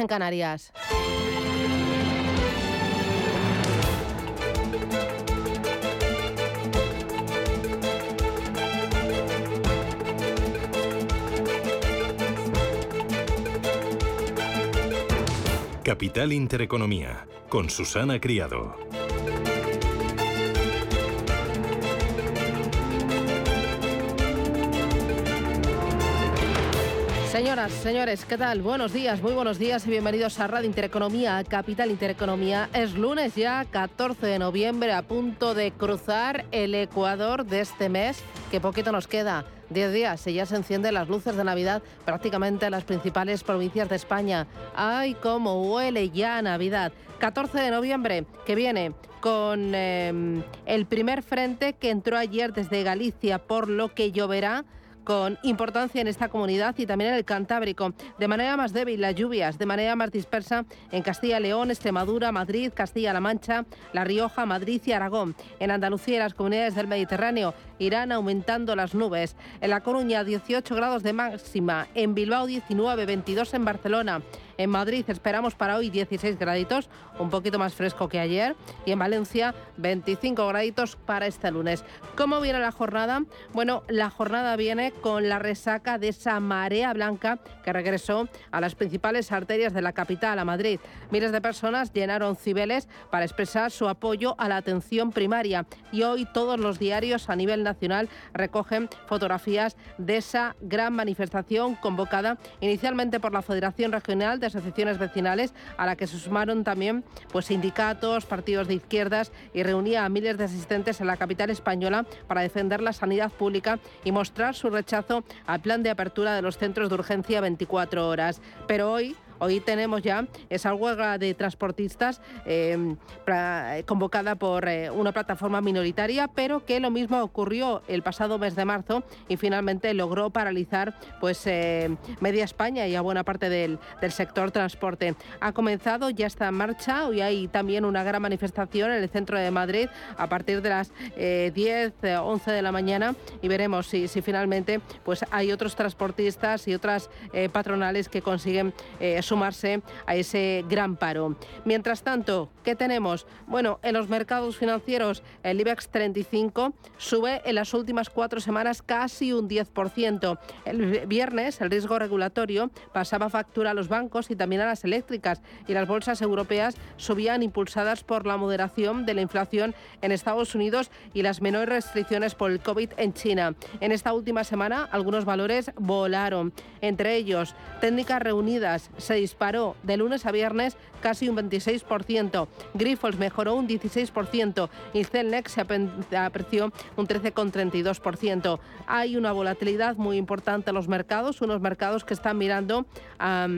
en Canarias. Capital Intereconomía, con Susana Criado. Señoras, señores, ¿qué tal? Buenos días, muy buenos días y bienvenidos a Radio Intereconomía, Capital Intereconomía. Es lunes ya, 14 de noviembre, a punto de cruzar el Ecuador de este mes, que poquito nos queda. Diez días y ya se encienden las luces de Navidad prácticamente en las principales provincias de España. ¡Ay, cómo huele ya Navidad! 14 de noviembre, que viene con em, el primer frente que entró ayer desde Galicia, por lo que lloverá con importancia en esta comunidad y también en el Cantábrico. De manera más débil las lluvias, de manera más dispersa en Castilla León, Extremadura, Madrid, Castilla-La Mancha, La Rioja, Madrid y Aragón. En Andalucía y las comunidades del Mediterráneo irán aumentando las nubes. En La Coruña 18 grados de máxima, en Bilbao 19, 22 en Barcelona. En Madrid esperamos para hoy 16 graditos, un poquito más fresco que ayer. Y en Valencia 25 graditos para este lunes. ¿Cómo viene la jornada? Bueno, la jornada viene con la resaca de esa marea blanca que regresó a las principales arterias de la capital, a Madrid. Miles de personas llenaron Cibeles para expresar su apoyo a la atención primaria. Y hoy todos los diarios a nivel nacional recogen fotografías de esa gran manifestación convocada inicialmente por la Federación Regional de asociaciones vecinales a la que se sumaron también pues, sindicatos, partidos de izquierdas y reunía a miles de asistentes en la capital española para defender la sanidad pública y mostrar su rechazo al plan de apertura de los centros de urgencia 24 horas. Pero hoy Hoy tenemos ya esa huelga de transportistas eh, convocada por eh, una plataforma minoritaria, pero que lo mismo ocurrió el pasado mes de marzo y finalmente logró paralizar pues eh, media España y a buena parte del, sector transporte. Ha comenzado, ya está en marcha, hoy hay también una gran manifestación en el centro de Madrid a partir de las 10, 11 de la mañana y veremos si, si finalmente pues hay otros transportistas y otras patronales que consiguen sumarse a ese gran paro. Mientras tanto, ¿qué tenemos? Bueno, en los mercados financieros el IBEX 35 sube en las últimas cuatro semanas casi un 10%. El viernes el riesgo regulatorio pasaba factura a los bancos y también a las eléctricas y las bolsas europeas subían impulsadas por la moderación de la inflación en Estados Unidos y las menores restricciones por el COVID en China. En esta última semana algunos valores volaron, entre ellos técnicas reunidas se disparó de lunes a viernes casi un 26%. Grifols mejoró un 16% y Celnex se apreció un 13,32%. Hay una volatilidad muy importante en los mercados, unos mercados que están mirando a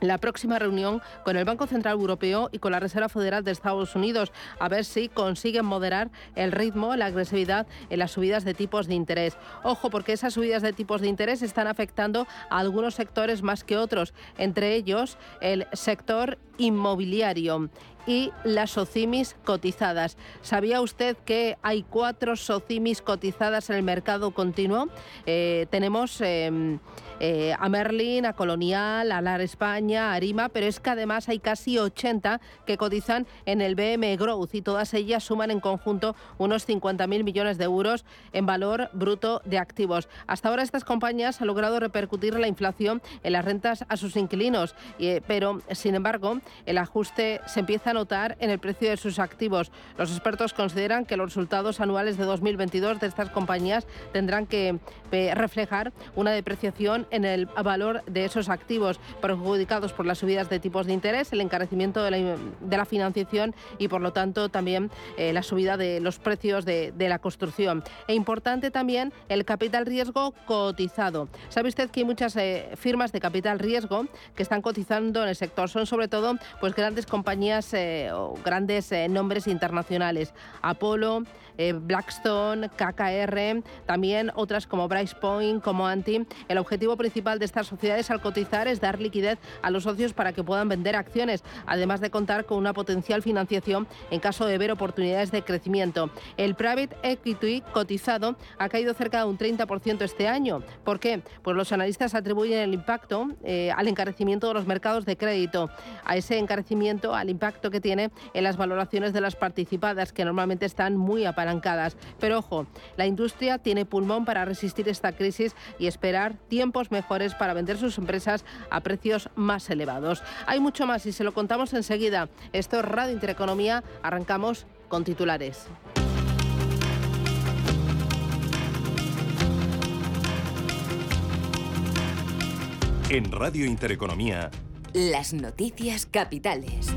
la próxima reunión con el Banco Central Europeo y con la Reserva Federal de Estados Unidos, a ver si consiguen moderar el ritmo, la agresividad en las subidas de tipos de interés. Ojo, porque esas subidas de tipos de interés están afectando a algunos sectores más que otros, entre ellos el sector inmobiliario y las SOCIMIS cotizadas. ¿Sabía usted que hay cuatro SOCIMIS cotizadas en el mercado continuo? Eh, tenemos em, eh, a Merlin, a Colonial, a Lar España, a Arima, pero es que además hay casi 80 que cotizan en el BM Growth y todas ellas suman en conjunto unos 50.000 millones de euros en valor bruto de activos. Hasta ahora estas compañías han logrado repercutir la inflación en las rentas a sus inquilinos, eh, pero sin embargo el ajuste se empieza notar en el precio de sus activos. Los expertos consideran que los resultados anuales de 2022 de estas compañías tendrán que eh, reflejar una depreciación en el valor de esos activos perjudicados por las subidas de tipos de interés, el encarecimiento de la, financiación y por lo tanto también eh, la subida de los precios de, la construcción. E importante también el capital riesgo cotizado. Sabe usted que hay muchas eh, firmas de capital riesgo que están cotizando en el sector. Son sobre todo pues grandes compañías eh, grandes eh, nombres internacionales. Apolo, eh, Blackstone, KKR, también otras como Bryce Point, como Anti. El objetivo principal de estas sociedades al cotizar es dar liquidez a los socios para que puedan vender acciones, además de contar con una potencial financiación en caso de ver oportunidades de crecimiento. El private equity cotizado ha caído cerca de un 30% este año. ¿Por qué? Pues los analistas atribuyen el impacto eh, al encarecimiento de los mercados de crédito, a ese encarecimiento, al impacto que tiene en las valoraciones de las participadas, que normalmente están muy apagadas pero ojo, la industria tiene pulmón para resistir esta crisis y esperar tiempos mejores para vender sus empresas a precios más elevados. Hay mucho más y se lo contamos enseguida. Esto es Radio Intereconomía. Arrancamos con titulares. En Radio Intereconomía. Las noticias capitales.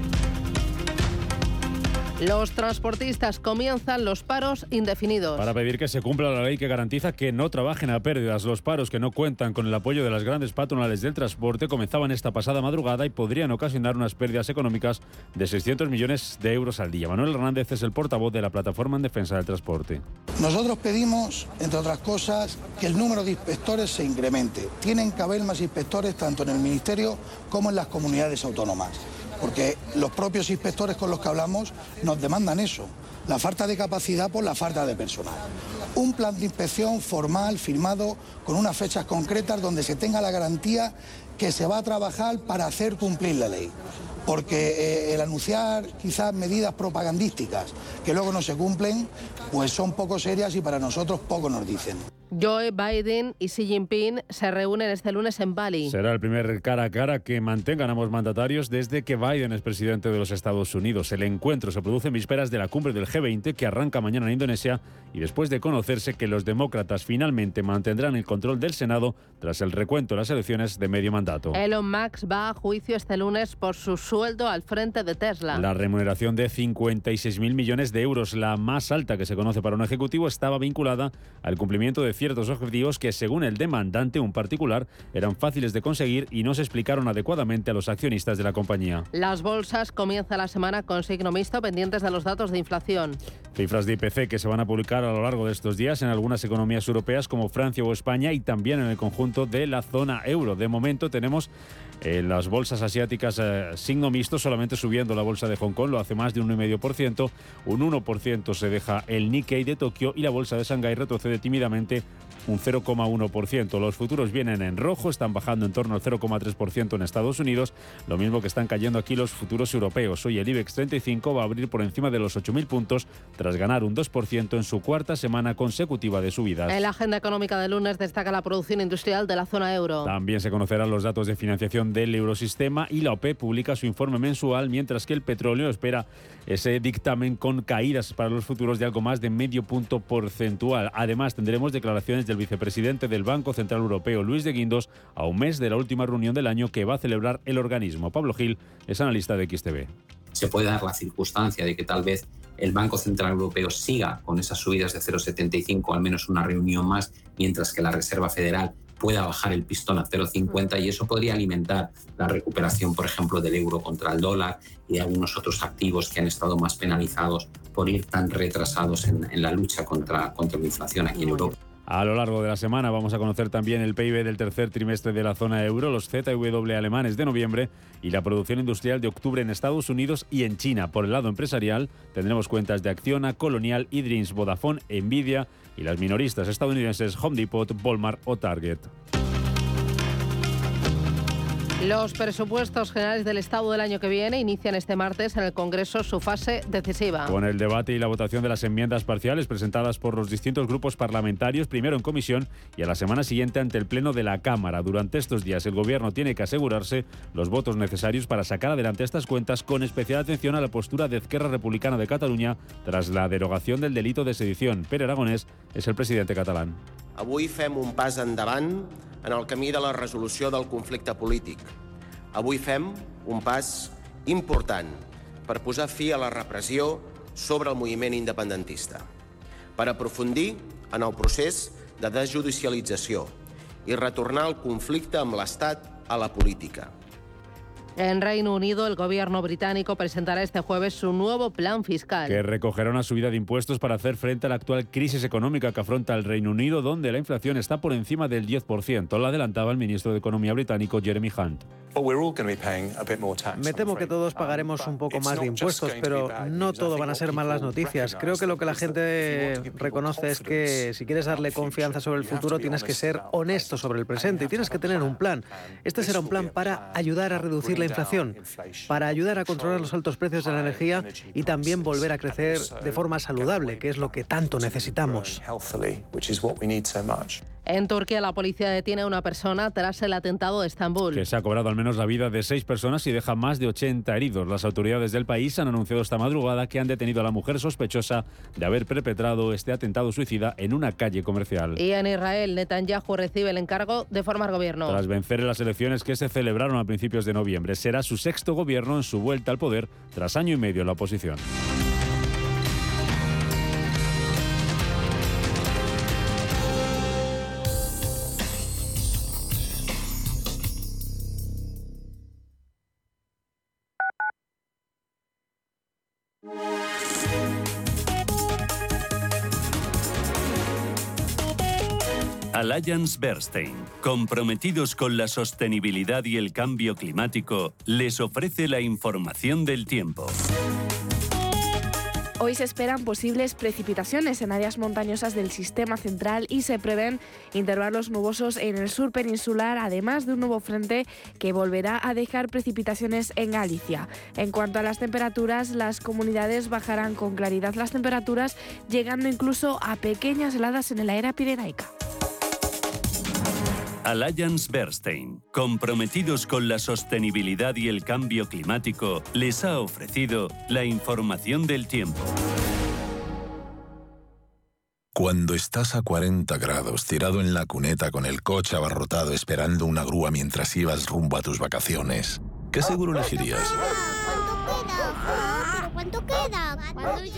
Los transportistas comienzan los paros indefinidos. Para pedir que se cumpla la ley que garantiza que no trabajen a pérdidas. Los paros que no cuentan con el apoyo de las grandes patronales del transporte comenzaban esta pasada madrugada y podrían ocasionar unas pérdidas económicas de 600 millones de euros al día. Manuel Hernández es el portavoz de la Plataforma en Defensa del Transporte. Nosotros pedimos, entre otras cosas, que el número de inspectores se incremente. Tienen que haber más inspectores tanto en el Ministerio como en las comunidades autónomas porque los propios inspectores con los que hablamos nos demandan eso, la falta de capacidad por la falta de personal. Un plan de inspección formal, firmado, con unas fechas concretas donde se tenga la garantía que se va a trabajar para hacer cumplir la ley. Porque eh, el anunciar quizás medidas propagandísticas que luego no se cumplen, pues son poco serias y para nosotros poco nos dicen. Joe Biden y Xi Jinping se reúnen este lunes en Bali. Será el primer cara a cara que mantengan ambos mandatarios desde que Biden es presidente de los Estados Unidos. El encuentro se produce en vísperas de la cumbre del G20 que arranca mañana en Indonesia y después de conocerse que los demócratas finalmente mantendrán el control del Senado tras el recuento de las elecciones de medio mandato. Elon Musk va a juicio este lunes por su sueldo al frente de Tesla. La remuneración de 56.000 millones de euros, la más alta que se conoce para un ejecutivo, estaba vinculada al cumplimiento de ciertos objetivos que, según el demandante, un particular, eran fáciles de conseguir y no se explicaron adecuadamente a los accionistas de la compañía. Las bolsas comienzan la semana con signo mixto pendientes de los datos de inflación. Cifras de IPC que se van a publicar a lo largo de estos días en algunas economías europeas como Francia o España y también en el conjunto de la zona euro. De momento tenemos en las bolsas asiáticas eh, signo mixto, solamente subiendo la bolsa de Hong Kong, lo hace más de un 1,5%, un 1% se deja el Nikkei de Tokio y la bolsa de Shanghái retrocede tímidamente un 0,1%. Los futuros vienen en rojo, están bajando en torno al 0,3% en Estados Unidos, lo mismo que están cayendo aquí los futuros europeos. Hoy el IBEX 35 va a abrir por encima de los 8.000 puntos tras ganar un 2% en su cuarta semana consecutiva de subidas. En la agenda económica de lunes destaca la producción industrial de la zona euro. También se conocerán los datos de financiación del eurosistema y la OPE publica su informe mensual, mientras que el petróleo espera ese dictamen con caídas para los futuros de algo más de medio punto porcentual. Además, tendremos declaraciones del vicepresidente del Banco Central Europeo, Luis de Guindos, a un mes de la última reunión del año que va a celebrar el organismo. Pablo Gil es analista de XTV. Se puede dar la circunstancia de que tal vez el Banco Central Europeo siga con esas subidas de 0,75, al menos una reunión más, mientras que la Reserva Federal pueda bajar el pistón a 0,50 y eso podría alimentar la recuperación, por ejemplo, del euro contra el dólar y de algunos otros activos que han estado más penalizados por ir tan retrasados en, en la lucha contra, contra la inflación aquí en Europa. A lo largo de la semana vamos a conocer también el PIB del tercer trimestre de la zona euro, los ZW alemanes de noviembre y la producción industrial de octubre en Estados Unidos y en China. Por el lado empresarial tendremos cuentas de Acciona, Colonial, Idrins, Vodafone, Nvidia y las minoristas estadounidenses Home Depot, Walmart o Target. Los presupuestos generales del Estado del año que viene inician este martes en el Congreso su fase decisiva. Con el debate y la votación de las enmiendas parciales presentadas por los distintos grupos parlamentarios, primero en comisión y a la semana siguiente ante el Pleno de la Cámara. Durante estos días el Gobierno tiene que asegurarse los votos necesarios para sacar adelante estas cuentas con especial atención a la postura de Izquierda Republicana de Cataluña tras la derogación del delito de sedición. Pere Aragonés es el presidente catalán. Avui fem un pas endavant en el camí de la resolució del conflicte polític. Avui fem un pas important per posar fi a la repressió sobre el moviment independentista, per aprofundir en el procés de desjudicialització i retornar el conflicte amb l'Estat a la política. En Reino Unido, el gobierno británico presentará este jueves su nuevo plan fiscal. Que recogerá una subida de impuestos para hacer frente a la actual crisis económica que afronta el Reino Unido, donde la inflación está por encima del 10%. Lo adelantaba el ministro de Economía británico Jeremy Hunt. Me temo que todos pagaremos un poco más de impuestos, pero no todo van a ser malas noticias. Creo que lo que la gente reconoce es que si quieres darle confianza sobre el futuro, tienes que ser honesto sobre el presente y tienes que tener un plan. Este será un plan para ayudar a reducir la inflación, para ayudar a controlar los altos precios de la energía y también volver a crecer de forma saludable, que es lo que tanto necesitamos. En Turquía, la policía detiene a una persona tras el atentado de Estambul. Que se ha cobrado al menos la vida de seis personas y deja más de 80 heridos. Las autoridades del país han anunciado esta madrugada que han detenido a la mujer sospechosa de haber perpetrado este atentado suicida en una calle comercial. Y en Israel, Netanyahu recibe el encargo de formar gobierno. Tras vencer en las elecciones que se celebraron a principios de noviembre, será su sexto gobierno en su vuelta al poder tras año y medio en la oposición. Alliance Bernstein, comprometidos con la sostenibilidad y el cambio climático, les ofrece la información del tiempo. Hoy se esperan posibles precipitaciones en áreas montañosas del sistema central y se prevén intervalos nubosos en el sur peninsular, además de un nuevo frente que volverá a dejar precipitaciones en Galicia. En cuanto a las temperaturas, las comunidades bajarán con claridad las temperaturas, llegando incluso a pequeñas heladas en el era pirenaica. Alliance Bernstein, comprometidos con la sostenibilidad y el cambio climático, les ha ofrecido la información del tiempo. Cuando estás a 40 grados tirado en la cuneta con el coche abarrotado esperando una grúa mientras ibas rumbo a tus vacaciones, ¿qué seguro elegirías? ¿Cuánto queda?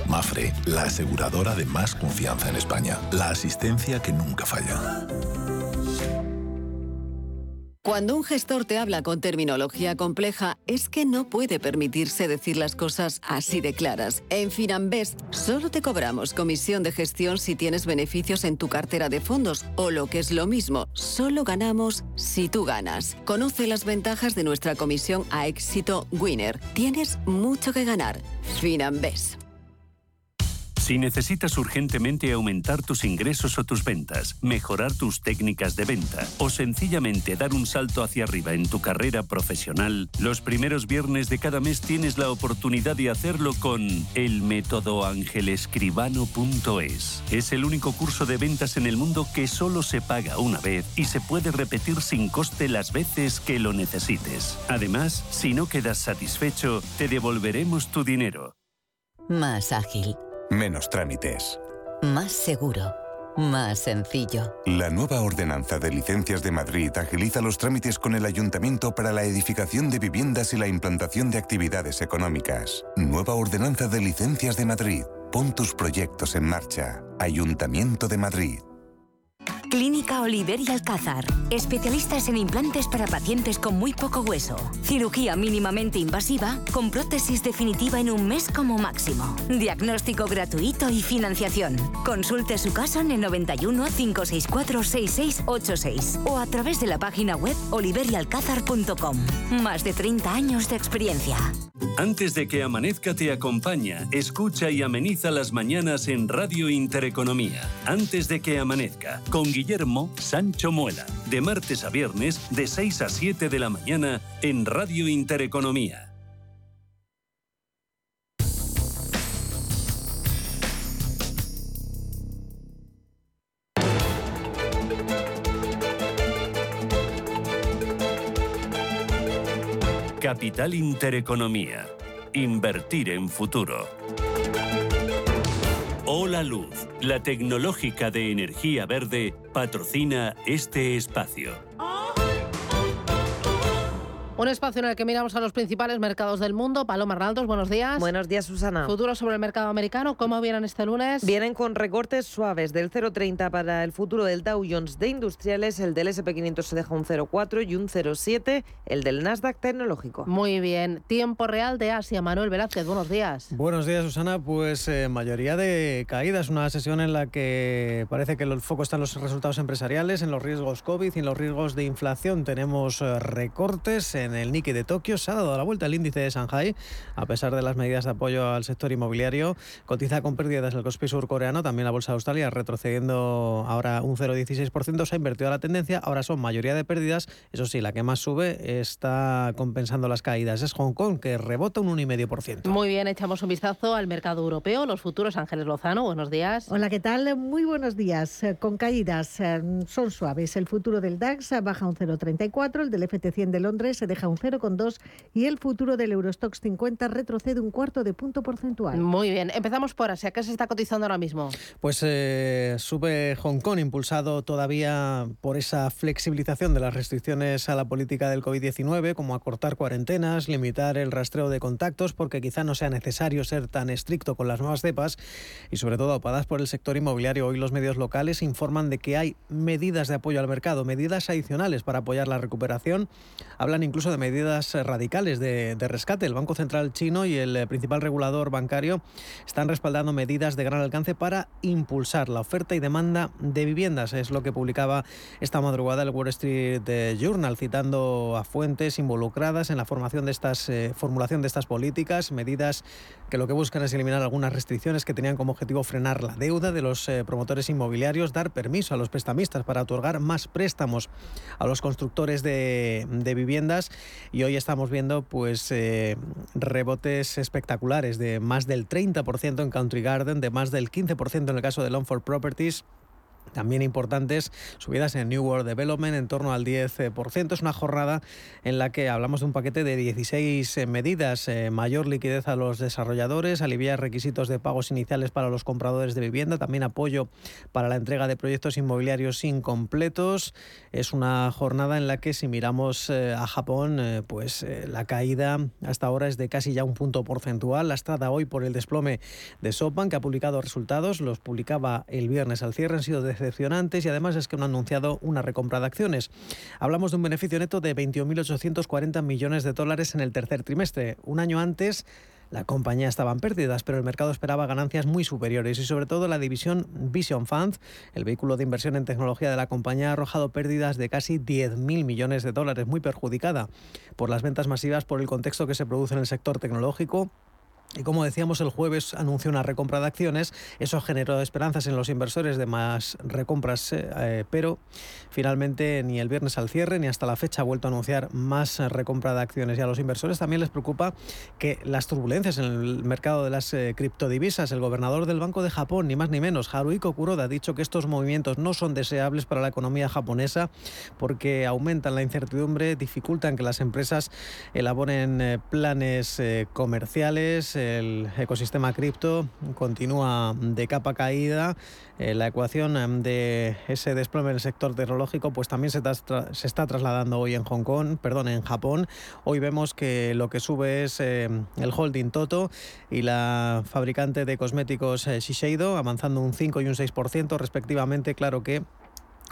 Mafre, la aseguradora de más confianza en España. La asistencia que nunca falla. Cuando un gestor te habla con terminología compleja, es que no puede permitirse decir las cosas así de claras. En Finanbest solo te cobramos comisión de gestión si tienes beneficios en tu cartera de fondos o lo que es lo mismo, solo ganamos si tú ganas. Conoce las ventajas de nuestra comisión a éxito Winner. Tienes mucho que ganar. Finanbest. Si necesitas urgentemente aumentar tus ingresos o tus ventas, mejorar tus técnicas de venta o sencillamente dar un salto hacia arriba en tu carrera profesional, los primeros viernes de cada mes tienes la oportunidad de hacerlo con el método angelescribano.es. Es el único curso de ventas en el mundo que solo se paga una vez y se puede repetir sin coste las veces que lo necesites. Además, si no quedas satisfecho, te devolveremos tu dinero. Más ágil Menos trámites. Más seguro. Más sencillo. La nueva ordenanza de licencias de Madrid agiliza los trámites con el ayuntamiento para la edificación de viviendas y la implantación de actividades económicas. Nueva ordenanza de licencias de Madrid. Pon tus proyectos en marcha. Ayuntamiento de Madrid. Clínica Oliver y Alcázar. Especialistas en implantes para pacientes con muy poco hueso. Cirugía mínimamente invasiva con prótesis definitiva en un mes como máximo. Diagnóstico gratuito y financiación. Consulte su caso en el 91 564 6686 o a través de la página web oliverialcázar.com. Más de 30 años de experiencia. Antes de que amanezca te acompaña, escucha y ameniza las mañanas en Radio Intereconomía. Antes de que amanezca, con Guillermo Sancho Muela, de martes a viernes de 6 a 7 de la mañana en Radio Intereconomía. Capital Intereconomía. Invertir en futuro. Hola Luz, la tecnológica de energía verde, patrocina este espacio. Un espacio en el que miramos a los principales mercados del mundo. Paloma Arnaldos, buenos días. Buenos días, Susana. Futuro sobre el mercado americano, ¿cómo vienen este lunes? Vienen con recortes suaves del 0,30 para el futuro del Dow Jones de industriales, el del SP500 se deja un 0,4 y un 0,7 el del Nasdaq tecnológico. Muy bien. Tiempo real de Asia. Manuel Velázquez, buenos días. Buenos días, Susana. Pues eh, mayoría de caídas, una sesión en la que parece que el foco está en los resultados empresariales, en los riesgos COVID y en los riesgos de inflación. Tenemos eh, recortes en el Nikkei de Tokio. Se ha dado la vuelta el índice de Shanghai, a pesar de las medidas de apoyo al sector inmobiliario. Cotiza con pérdidas el Kospi surcoreano, también la bolsa de Australia retrocediendo ahora un 0,16%. Se ha invertido la tendencia, ahora son mayoría de pérdidas. Eso sí, la que más sube está compensando las caídas. Es Hong Kong, que rebota un 1,5%. Muy bien, echamos un vistazo al mercado europeo, los futuros. Ángeles Lozano, buenos días. Hola, ¿qué tal? Muy buenos días. Eh, con caídas eh, son suaves. El futuro del DAX baja un 0,34, el del FT100 de Londres se deja un 0,2 y el futuro del Eurostox 50 retrocede un cuarto de punto porcentual. Muy bien, empezamos por Asia. ¿Qué se está cotizando ahora mismo? Pues eh, sube Hong Kong, impulsado todavía por esa flexibilización de las restricciones a la política del COVID-19, como acortar cuarentenas, limitar el rastreo de contactos, porque quizá no sea necesario ser tan estricto con las nuevas cepas y sobre todo aupadas por el sector inmobiliario. Hoy los medios locales informan de que hay medidas de apoyo al mercado, medidas adicionales para apoyar la recuperación. Hablan incluso de medidas radicales de, rescate. El Banco Central chino y el eh, principal regulador bancario están respaldando medidas de gran alcance para impulsar la oferta y demanda de viviendas. Es lo que publicaba esta madrugada el Wall Street Journal, citando a fuentes involucradas en la formación de estas, eh, formulación de estas políticas, medidas que lo que buscan es eliminar algunas restricciones que tenían como objetivo frenar la deuda de los eh, promotores inmobiliarios, dar permiso a los prestamistas para otorgar más préstamos a los constructores de, viviendas. Y hoy estamos viendo pues eh, rebotes espectaculares de más del 30% en Country Garden, de más del 15% en el caso de Longford Properties también importantes subidas en New World Development en torno al 10%. Es una jornada en la que hablamos de un paquete de 16 eh, medidas, eh, mayor liquidez a los desarrolladores, aliviar requisitos de pagos iniciales para los compradores de vivienda, también apoyo para la entrega de proyectos inmobiliarios incompletos. Es una jornada en la que si miramos eh, a Japón, pues la caída hasta ahora es de casi ya un punto porcentual, lastrada hoy por el desplome de Sopan, que ha publicado resultados, los publicaba el viernes al cierre, han sido de decepcionantes y además es que no han anunciado una recompra de acciones. Hablamos de un beneficio neto de 21.840 millones de dólares en el tercer trimestre. Un año antes la compañía estaba en pérdidas, pero el mercado esperaba ganancias muy superiores y sobre todo la división Vision Funds, el vehículo de inversión en tecnología de la compañía, ha arrojado pérdidas de casi 10.000 millones de dólares, muy perjudicada por las ventas masivas por el contexto que se produce en el sector tecnológico y como decíamos, el jueves anunció una recompra de acciones. Eso generó esperanzas en los inversores de más recompras, eh, eh, pero finalmente ni el viernes al cierre ni hasta la fecha ha vuelto a anunciar más recompra de acciones. Y a los inversores también les preocupa que las turbulencias en el mercado de las eh, criptodivisas, el gobernador del Banco de Japón, ni más ni menos, Haruhiko Kuroda, ha dicho que estos movimientos no son deseables para la economía japonesa porque aumentan la incertidumbre, dificultan que las empresas elaboren planes comerciales el ecosistema cripto continúa de capa caída. Eh, la ecuación em, de ese desplome en el sector tecnológico pues también se, se, está trasladando hoy en Hong Kong, perdón, en Japón. Hoy vemos que lo que sube es em, el holding Toto y la fabricante de cosméticos eh, Shiseido avanzando un 5 y un 6% respectivamente. Claro que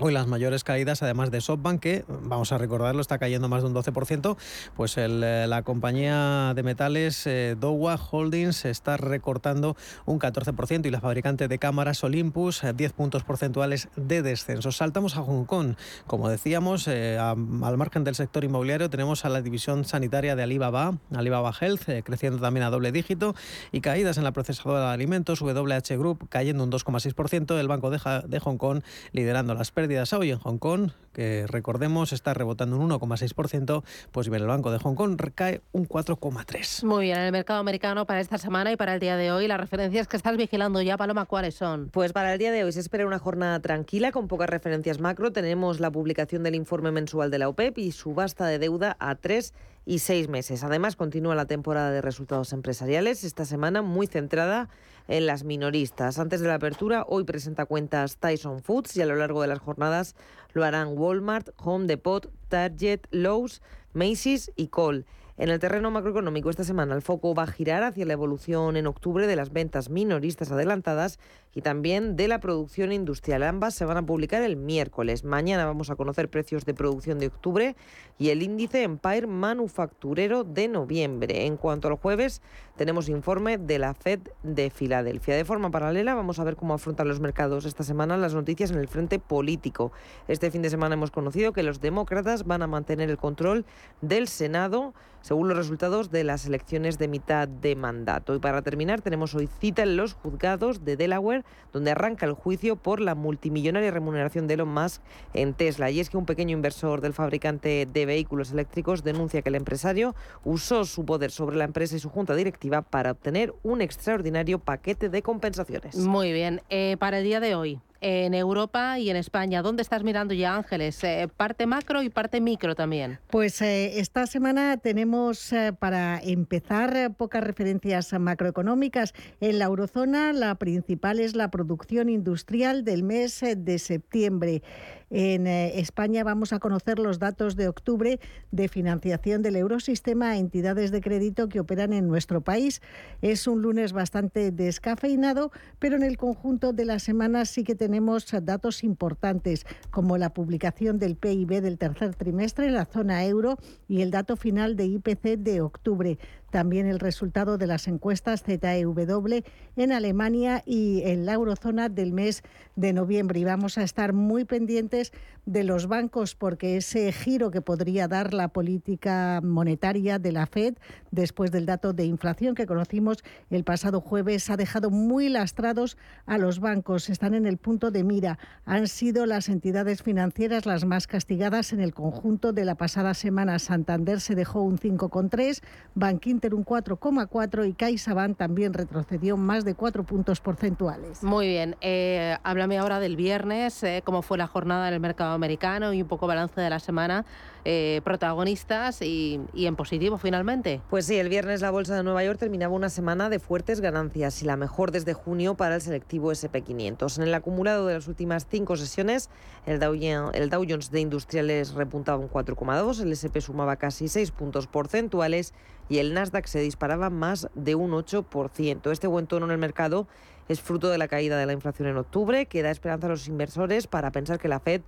Hoy las mayores caídas, además de SoftBank, que vamos a recordarlo, está cayendo más de un 12%, pues eh, la compañía de metales eh, Dowa Holdings está recortando un 14% y la fabricante de cámaras Olympus 10 eh, puntos porcentuales de descenso. Saltamos a Hong Kong. Como decíamos, al margen del sector inmobiliario tenemos a la división sanitaria de Alibaba, Alibaba Health, creciendo también a doble dígito y caídas en la procesadora de alimentos, WH Group cayendo un 2,6%, el Banco de, de Hong Kong liderando las pérdidas pérdidas hoy en Hong Kong, que recordemos está rebotando un 1,6%, pues bien, el Banco de Hong Kong recae un 4,3%. Muy bien, en el mercado americano para esta semana y para el día de hoy, las referencias que estás vigilando ya, Paloma, ¿cuáles son? Pues para el día de hoy se espera una jornada tranquila con pocas referencias macro. Tenemos la publicación del informe mensual de la OPEP y subasta de deuda a tres y seis meses. Además, continúa la temporada de resultados empresariales, esta semana muy centrada en las minoristas. Antes de la apertura, hoy presenta cuentas Tyson Foods y a lo largo de las jornadas Lo harán Walmart, Home Depot, Target, Lowe's, Macy's y Cole. En el terreno macroeconómico esta semana el foco va a girar hacia la evolución en octubre de las ventas minoristas adelantadas y también de la producción industrial. Ambas se van a publicar el miércoles. Mañana vamos a conocer precios de producción de octubre y el índice Empire manufacturero de noviembre. En cuanto al jueves, tenemos informe de la Fed de Filadelfia. De forma paralela, vamos a ver cómo afrontan los mercados esta semana las noticias en el frente político. Este fin de semana hemos conocido que los demócratas van a mantener el control del Senado según los resultados de las elecciones de mitad de mandato. Y para terminar, tenemos hoy cita en los juzgados de Delaware, donde arranca el juicio por la multimillonaria remuneración de Elon Musk en Tesla. Y es que un pequeño inversor del fabricante de vehículos eléctricos denuncia que el empresario usó su poder sobre la empresa y su junta directiva para obtener un extraordinario paquete de compensaciones. Muy bien. Eh, para el día de hoy, en Europa y en España. ¿Dónde estás mirando ya, Ángeles? Eh, parte macro y parte micro también. Pues eh, esta semana tenemos eh, para empezar pocas referencias macroeconómicas. En la eurozona la principal es la producción industrial del mes de septiembre. En eh, España vamos a conocer los datos de octubre de financiación del eurosistema a entidades de crédito que operan en nuestro país. Es un lunes bastante descafeinado, pero en el conjunto de la semana sí que tenemos datos importantes, como la publicación del PIB del tercer trimestre en la zona euro y el dato final de IPC de octubre también el resultado de las encuestas ZEW en Alemania y en la eurozona del mes de noviembre. Y vamos a estar muy pendientes de los bancos porque ese giro que podría dar la política monetaria de la Fed después del dato de inflación que conocimos el pasado jueves ha dejado muy lastrados a los bancos. Están en el punto de mira. Han sido las entidades financieras las más castigadas en el conjunto de la pasada semana. Santander se dejó un 5,3, Bank un 4,4 y CaixaBank también retrocedió más de 4 puntos porcentuales. Muy bien, eh, háblame ahora del viernes, eh, cómo fue la jornada en el mercado americano y un poco balance de la semana. Eh, protagonistas y, y, en positivo finalmente. Pues sí, el viernes la Bolsa de Nueva York terminaba una semana de fuertes ganancias y la mejor desde junio para el selectivo SP500. En el acumulado de las últimas cinco sesiones, el Dow, el Dow Jones de Industriales repuntaba un 4,2, el SP sumaba casi 6 puntos porcentuales y el Nasdaq se disparaba más de un 8%. Este buen tono en el mercado es fruto de la caída de la inflación en octubre, que da esperanza a los inversores para pensar que la Fed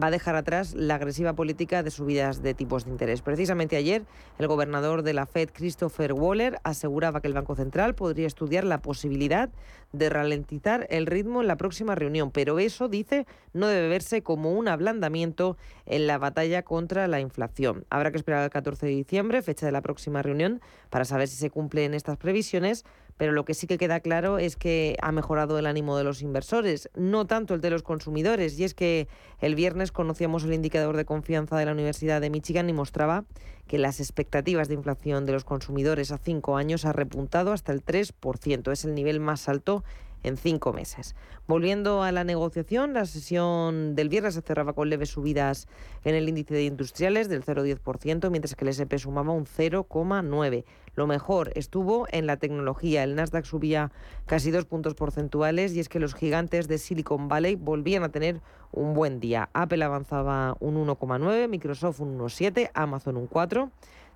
va a dejar atrás la agresiva política de subidas de tipos de interés. Precisamente ayer, el gobernador de la Fed, Christopher Waller, aseguraba que el Banco Central podría estudiar la posibilidad de ralentizar el ritmo en la próxima reunión, pero eso, dice, no debe verse como un ablandamiento en la batalla contra la inflación. Habrá que esperar al 14 de diciembre, fecha de la próxima reunión, para saber si se cumplen estas previsiones, pero lo que sí que queda claro es que ha mejorado el ánimo de los inversores, no tanto el de los consumidores. Y es que el viernes conocíamos el indicador de confianza de la Universidad de Michigan y mostraba que las expectativas de inflación de los consumidores a cinco años ha repuntado hasta el 3%. Es el nivel más alto en cinco meses. Volviendo a la negociación, la sesión del viernes se cerraba con leves subidas en el índice de industriales del 0,10%, mientras que el SP sumaba un 0,9%. Lo mejor estuvo en la tecnología. El Nasdaq subía casi dos puntos porcentuales y es que los gigantes de Silicon Valley volvían a tener un buen día. Apple avanzaba un 1,9, Microsoft un 1,7, Amazon un 4.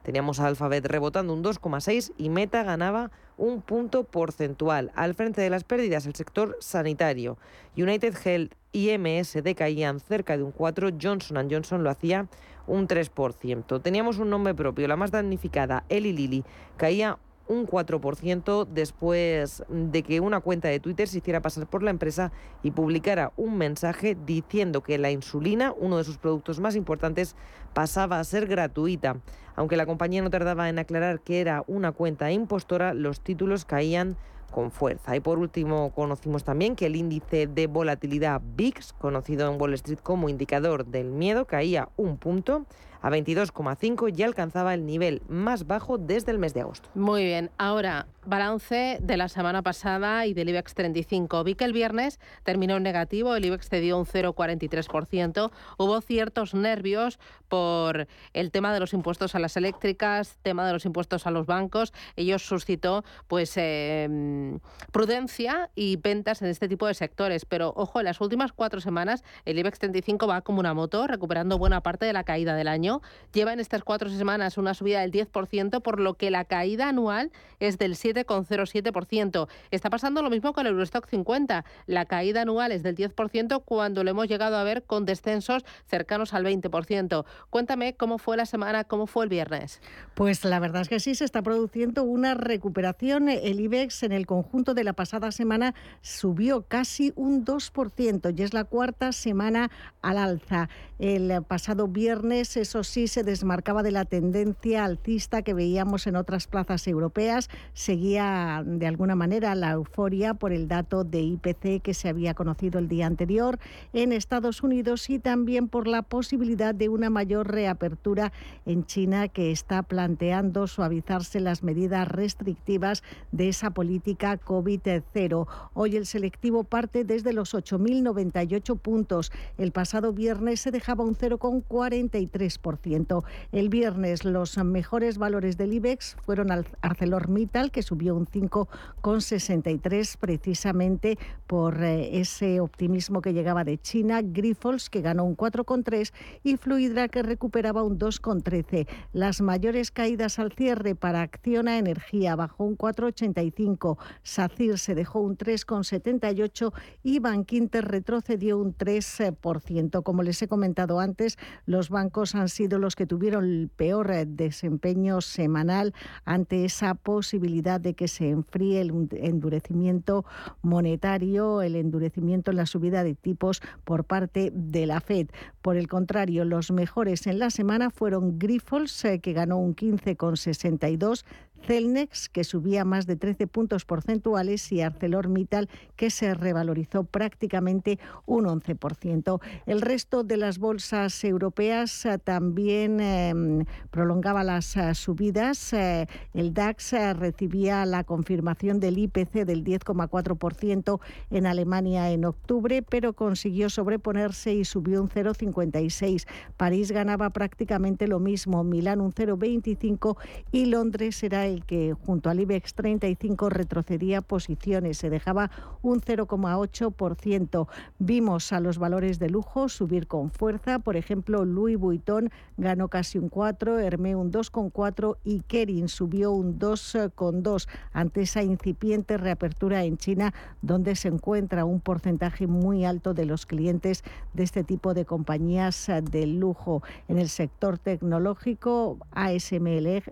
Teníamos a Alphabet rebotando un 2,6 y Meta ganaba un punto porcentual. Al frente de las pérdidas, el sector sanitario. United Health y MS decaían cerca de un 4, Johnson Johnson lo hacía un 3%. Teníamos un nombre propio, la más damnificada, Eli Lilly, caía un 4% después de que una cuenta de Twitter se hiciera pasar por la empresa y publicara un mensaje diciendo que la insulina, uno de sus productos más importantes, pasaba a ser gratuita. Aunque la compañía no tardaba en aclarar que era una cuenta impostora, los títulos caían con fuerza. Y por último, conocimos también que el índice de volatilidad VIX, conocido en Wall Street como indicador del miedo, caía un punto a 22,5 y alcanzaba el nivel más bajo desde el mes de agosto. Muy bien, ahora balance de la semana pasada y del IBEX 35. Vi que el viernes terminó en negativo, el IBEX cedió un 0,43%. Hubo ciertos nervios por el tema de los impuestos a las eléctricas, tema de los impuestos a los bancos. Ello suscitó pues em, prudencia y ventas en este tipo de sectores. Pero ojo, en las últimas cuatro semanas el IBEX 35 va como una moto, recuperando buena parte de la caída del año. Lleva en estas cuatro semanas una subida del 10%, por lo que la caída anual es del 7,07%. Está pasando lo mismo con el Eurostock 50. La caída anual es del 10% cuando lo hemos llegado a ver con descensos cercanos al 20%. Cuéntame cómo fue la semana, cómo fue el viernes. Pues la verdad es que sí se está produciendo una recuperación. El IBEX en el conjunto de la pasada semana subió casi un 2% y es la cuarta semana al alza. El pasado viernes, eso sí, se desmarcaba de la tendencia alcista que veíamos en otras plazas europeas. Seguía de alguna manera la euforia por el dato de IPC que se había conocido el día anterior en Estados Unidos y también por la posibilidad de una mayor reapertura en China que está planteando suavizarse las medidas restrictivas de esa política COVID-0. Hoy el selectivo parte desde los 8.098 puntos. El pasado viernes se dejaba un 0,43%. El viernes los mejores valores del IBEX fueron ArcelorMittal, que subió un 5,63 precisamente por eh, ese optimismo que llegaba de China, Grifols, que ganó un 4,3 y Fluidra, que recuperaba un 2,13. Las mayores caídas al cierre para Acciona Energía bajó un 4,85, SACIR se dejó un 3,78 y Bankinter retrocedió un 3%. Como les he comentado antes, los bancos han sido los que tuvieron el peor eh, desempeño semanal ante esa posibilidad de que se enfríe el endurecimiento monetario, el endurecimiento en la subida de tipos por parte de la Fed. Por el contrario, los mejores en la semana fueron Grifols, eh, que ganó un 15,62, Celnex, que subía más de 13 puntos porcentuales, y ArcelorMittal, que se revalorizó prácticamente un 11%. El resto de las bolsas europeas eh, también em, prolongaba las eh, subidas. Eh, el DAX recibía la confirmación del IPC del 10,4% en Alemania en octubre, pero consiguió sobreponerse y subió un 0,56. París ganaba prácticamente lo mismo, Milán un 0,25 y Londres el que junto al IBEX 35 retrocedía posiciones, se dejaba un 0,8%. Vimos a los valores de lujo subir con fuerza, por ejemplo, Louis Vuitton ganó casi un 4, Hermé un 2,4 y Kering subió un 2,2 ante esa incipiente reapertura en China, donde se encuentra un porcentaje muy alto de los clientes de este tipo de compañías de lujo. En el sector tecnológico, ASML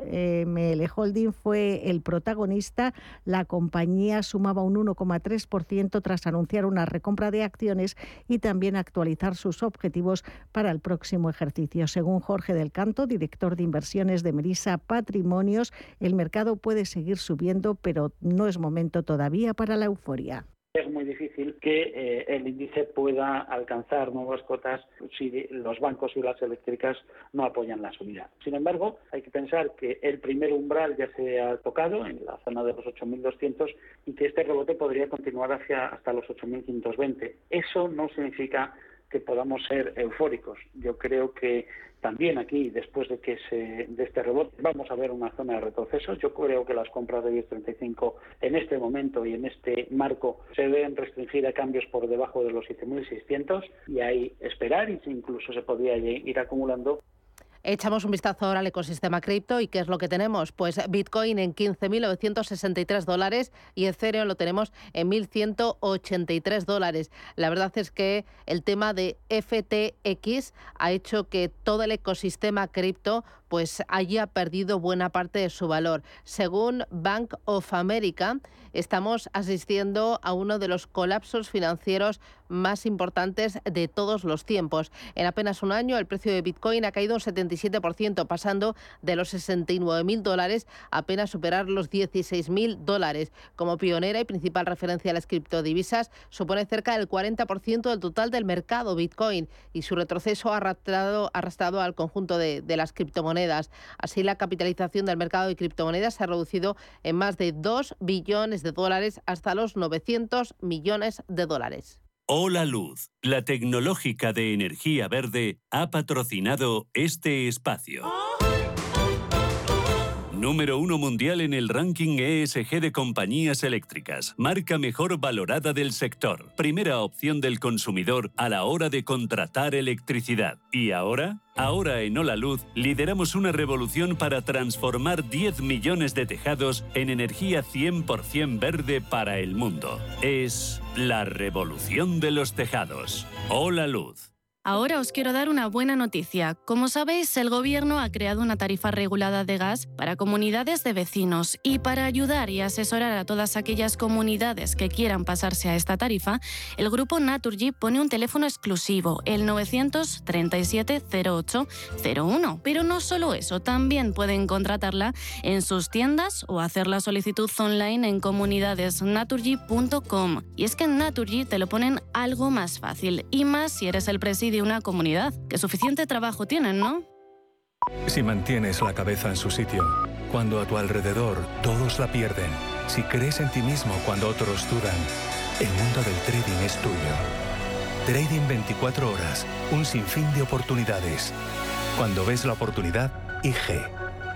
ML Holding fue el protagonista. La compañía sumaba un 1,3% tras anunciar una recompra de acciones y también actualizar sus objetivos para el próximo ejercicio. Según Jorge del Canto, director de inversiones de Merisa Patrimonios, el mercado puede seguir subiendo, pero no es momento todavía para la euforia es muy difícil que eh, el índice pueda alcanzar nuevas cotas si los bancos y las eléctricas no apoyan la subida. Sin embargo, hay que pensar que el primer umbral ya se ha tocado en la zona de los 8.200 y que este rebote podría continuar hacia hasta los 8.520. Eso no significa que podamos ser eufóricos. Yo creo que también aquí, después de que se, de este rebote, vamos a ver una zona de retroceso. Yo creo que las compras de 1035 en este momento y en este marco se deben restringir a cambios por debajo de los 7.600 y ahí esperar y incluso se podría ir acumulando Echamos un vistazo ahora al ecosistema cripto y qué es lo que tenemos. Pues Bitcoin en 15.963 dólares y Ethereum lo tenemos en 1.183 dólares. La verdad es que el tema de FTX ha hecho que todo el ecosistema cripto pues haya perdido buena parte de su valor. Según Bank of America, estamos asistiendo a uno de los colapsos financieros más importantes de todos los tiempos. En apenas un año, el precio de Bitcoin ha caído un 77%, pasando de los 69.000 dólares a apenas superar los 16.000 dólares. Como pionera y principal referencia a las criptodivisas, supone cerca del 40% del total del mercado Bitcoin y su retroceso ha arrastrado, arrastrado al conjunto de, de las criptomonedas Así, la capitalización del mercado de criptomonedas se ha reducido en más de 2 billones de dólares hasta los 900 millones de dólares. Hola Luz, la tecnológica de energía verde, ha patrocinado este espacio. Número uno mundial en el ranking ESG de compañías eléctricas. Marca mejor valorada del sector. Primera opción del consumidor a la hora de contratar electricidad. ¿Y ahora? Ahora en Hola Luz lideramos una revolución para transformar 10 millones de tejados en energía 100% verde para el mundo. Es la revolución de los tejados. Hola Luz. Ahora os quiero dar una buena noticia. Como sabéis, el Gobierno ha creado una tarifa regulada de gas para comunidades de vecinos y para ayudar y asesorar a todas aquellas comunidades que quieran pasarse a esta tarifa, el grupo Naturgy pone un teléfono exclusivo, el 937-0801. Pero no solo eso, también pueden contratarla en sus tiendas o hacer la solicitud online en comunidadesnaturgy.com. Y es que en Naturgy te lo ponen algo más fácil, y más si eres el presidente una comunidad, que suficiente trabajo tienen, ¿no? Si mantienes la cabeza en su sitio, cuando a tu alrededor todos la pierden, si crees en ti mismo cuando otros dudan, el mundo del trading es tuyo. Trading 24 horas, un sinfín de oportunidades. Cuando ves la oportunidad, IG.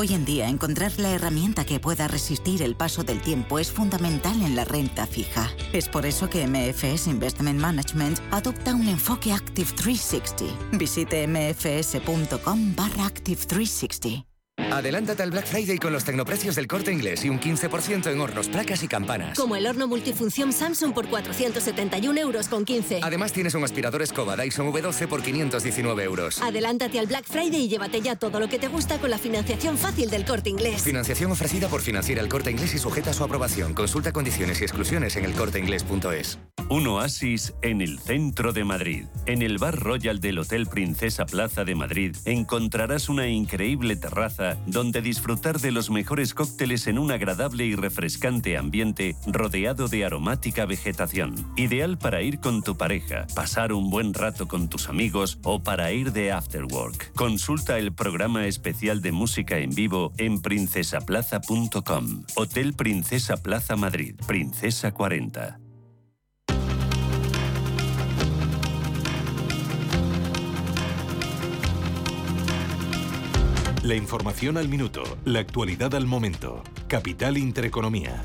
Hoy en día, encontrar la herramienta que pueda resistir el paso del tiempo es fundamental en la renta fija. Es por eso que MFS Investment Management adopta un enfoque Active 360. Visite mfs.com barra Active 360. Adelántate al Black Friday con los tecnoprecios del corte inglés y un 15% en hornos, placas y campanas. Como el horno multifunción Samsung por 471 euros con 15. Además tienes un aspirador escoba Dyson V12 por 519 euros. Adelántate al Black Friday y llévate ya todo lo que te gusta con la financiación fácil del corte inglés. Financiación ofrecida por Financiera el corte inglés y sujeta a su aprobación. Consulta condiciones y exclusiones en elcorteinglés.es. Un oasis en el centro de Madrid. En el Bar Royal del Hotel Princesa Plaza de Madrid encontrarás una increíble terraza donde disfrutar de los mejores cócteles en un agradable y refrescante ambiente rodeado de aromática vegetación. Ideal para ir con tu pareja, pasar un buen rato con tus amigos o para ir de afterwork. Consulta el programa especial de música en vivo en princesaplaza.com. Hotel Princesa Plaza Madrid, Princesa 40. La información al minuto, la actualidad al momento. Capital Intereconomía.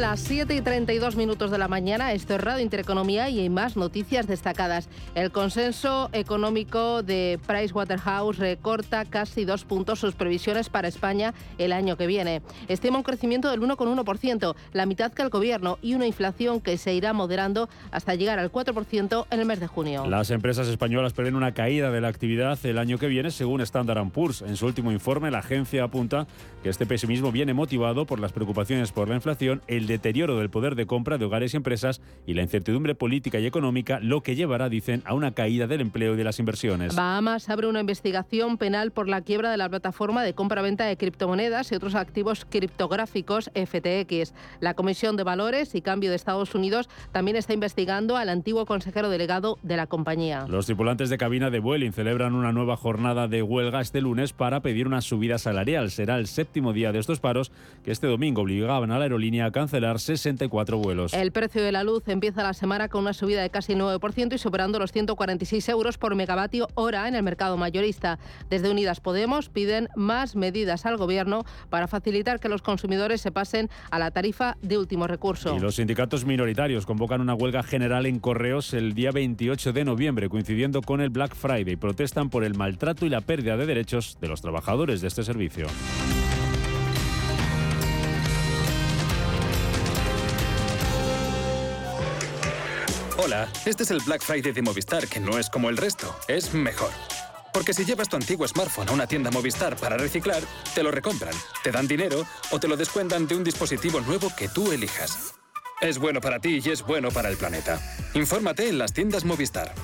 Son las 7 y 32 minutos de la mañana. Esto es Radio Intereconomía y hay más noticias destacadas. El consenso económico de Pricewaterhouse recorta casi dos puntos sus previsiones para España el año que viene. Estima un crecimiento del 1,1%, la mitad que el gobierno, y una inflación que se irá moderando hasta llegar al 4% en el mes de junio. Las empresas españolas prevén una caída de la actividad el año que viene, según Standard Poor's. En su último informe, la agencia apunta que este pesimismo viene motivado por las preocupaciones por la inflación el deterioro del poder de compra de hogares y empresas y la incertidumbre política y económica, lo que llevará, dicen, a una caída del empleo y de las inversiones. Bahamas abre una investigación penal por la quiebra de la plataforma de compra-venta de criptomonedas y otros activos criptográficos FTX. La Comisión de Valores y Cambio de Estados Unidos también está investigando al antiguo consejero delegado de la compañía. Los tripulantes de cabina de Vueling celebran una nueva jornada de huelga este lunes para pedir una subida salarial. Será el séptimo día de estos paros que este domingo obligaban a la aerolínea a cancelar cancelar 64 vuelos. El precio de la luz empieza la semana con una subida de casi el 9% y superando los 146 euros por megavatio hora en el mercado mayorista. Desde Unidas Podemos piden más medidas al Gobierno para facilitar que los consumidores se pasen a la tarifa de último recurso. Y los sindicatos minoritarios convocan una huelga general en correos el día 28 de noviembre, coincidiendo con el Black Friday. Protestan por el maltrato y la pérdida de derechos de los trabajadores de este servicio. Hola, este es el Black Friday de Movistar, que no es como el resto, es mejor. Porque si llevas tu antiguo smartphone a una tienda Movistar para reciclar, te lo recompran, te dan dinero o te lo descuentan de un dispositivo nuevo que tú elijas. Es bueno para ti y es bueno para el planeta. Infórmate en las tiendas Movistar.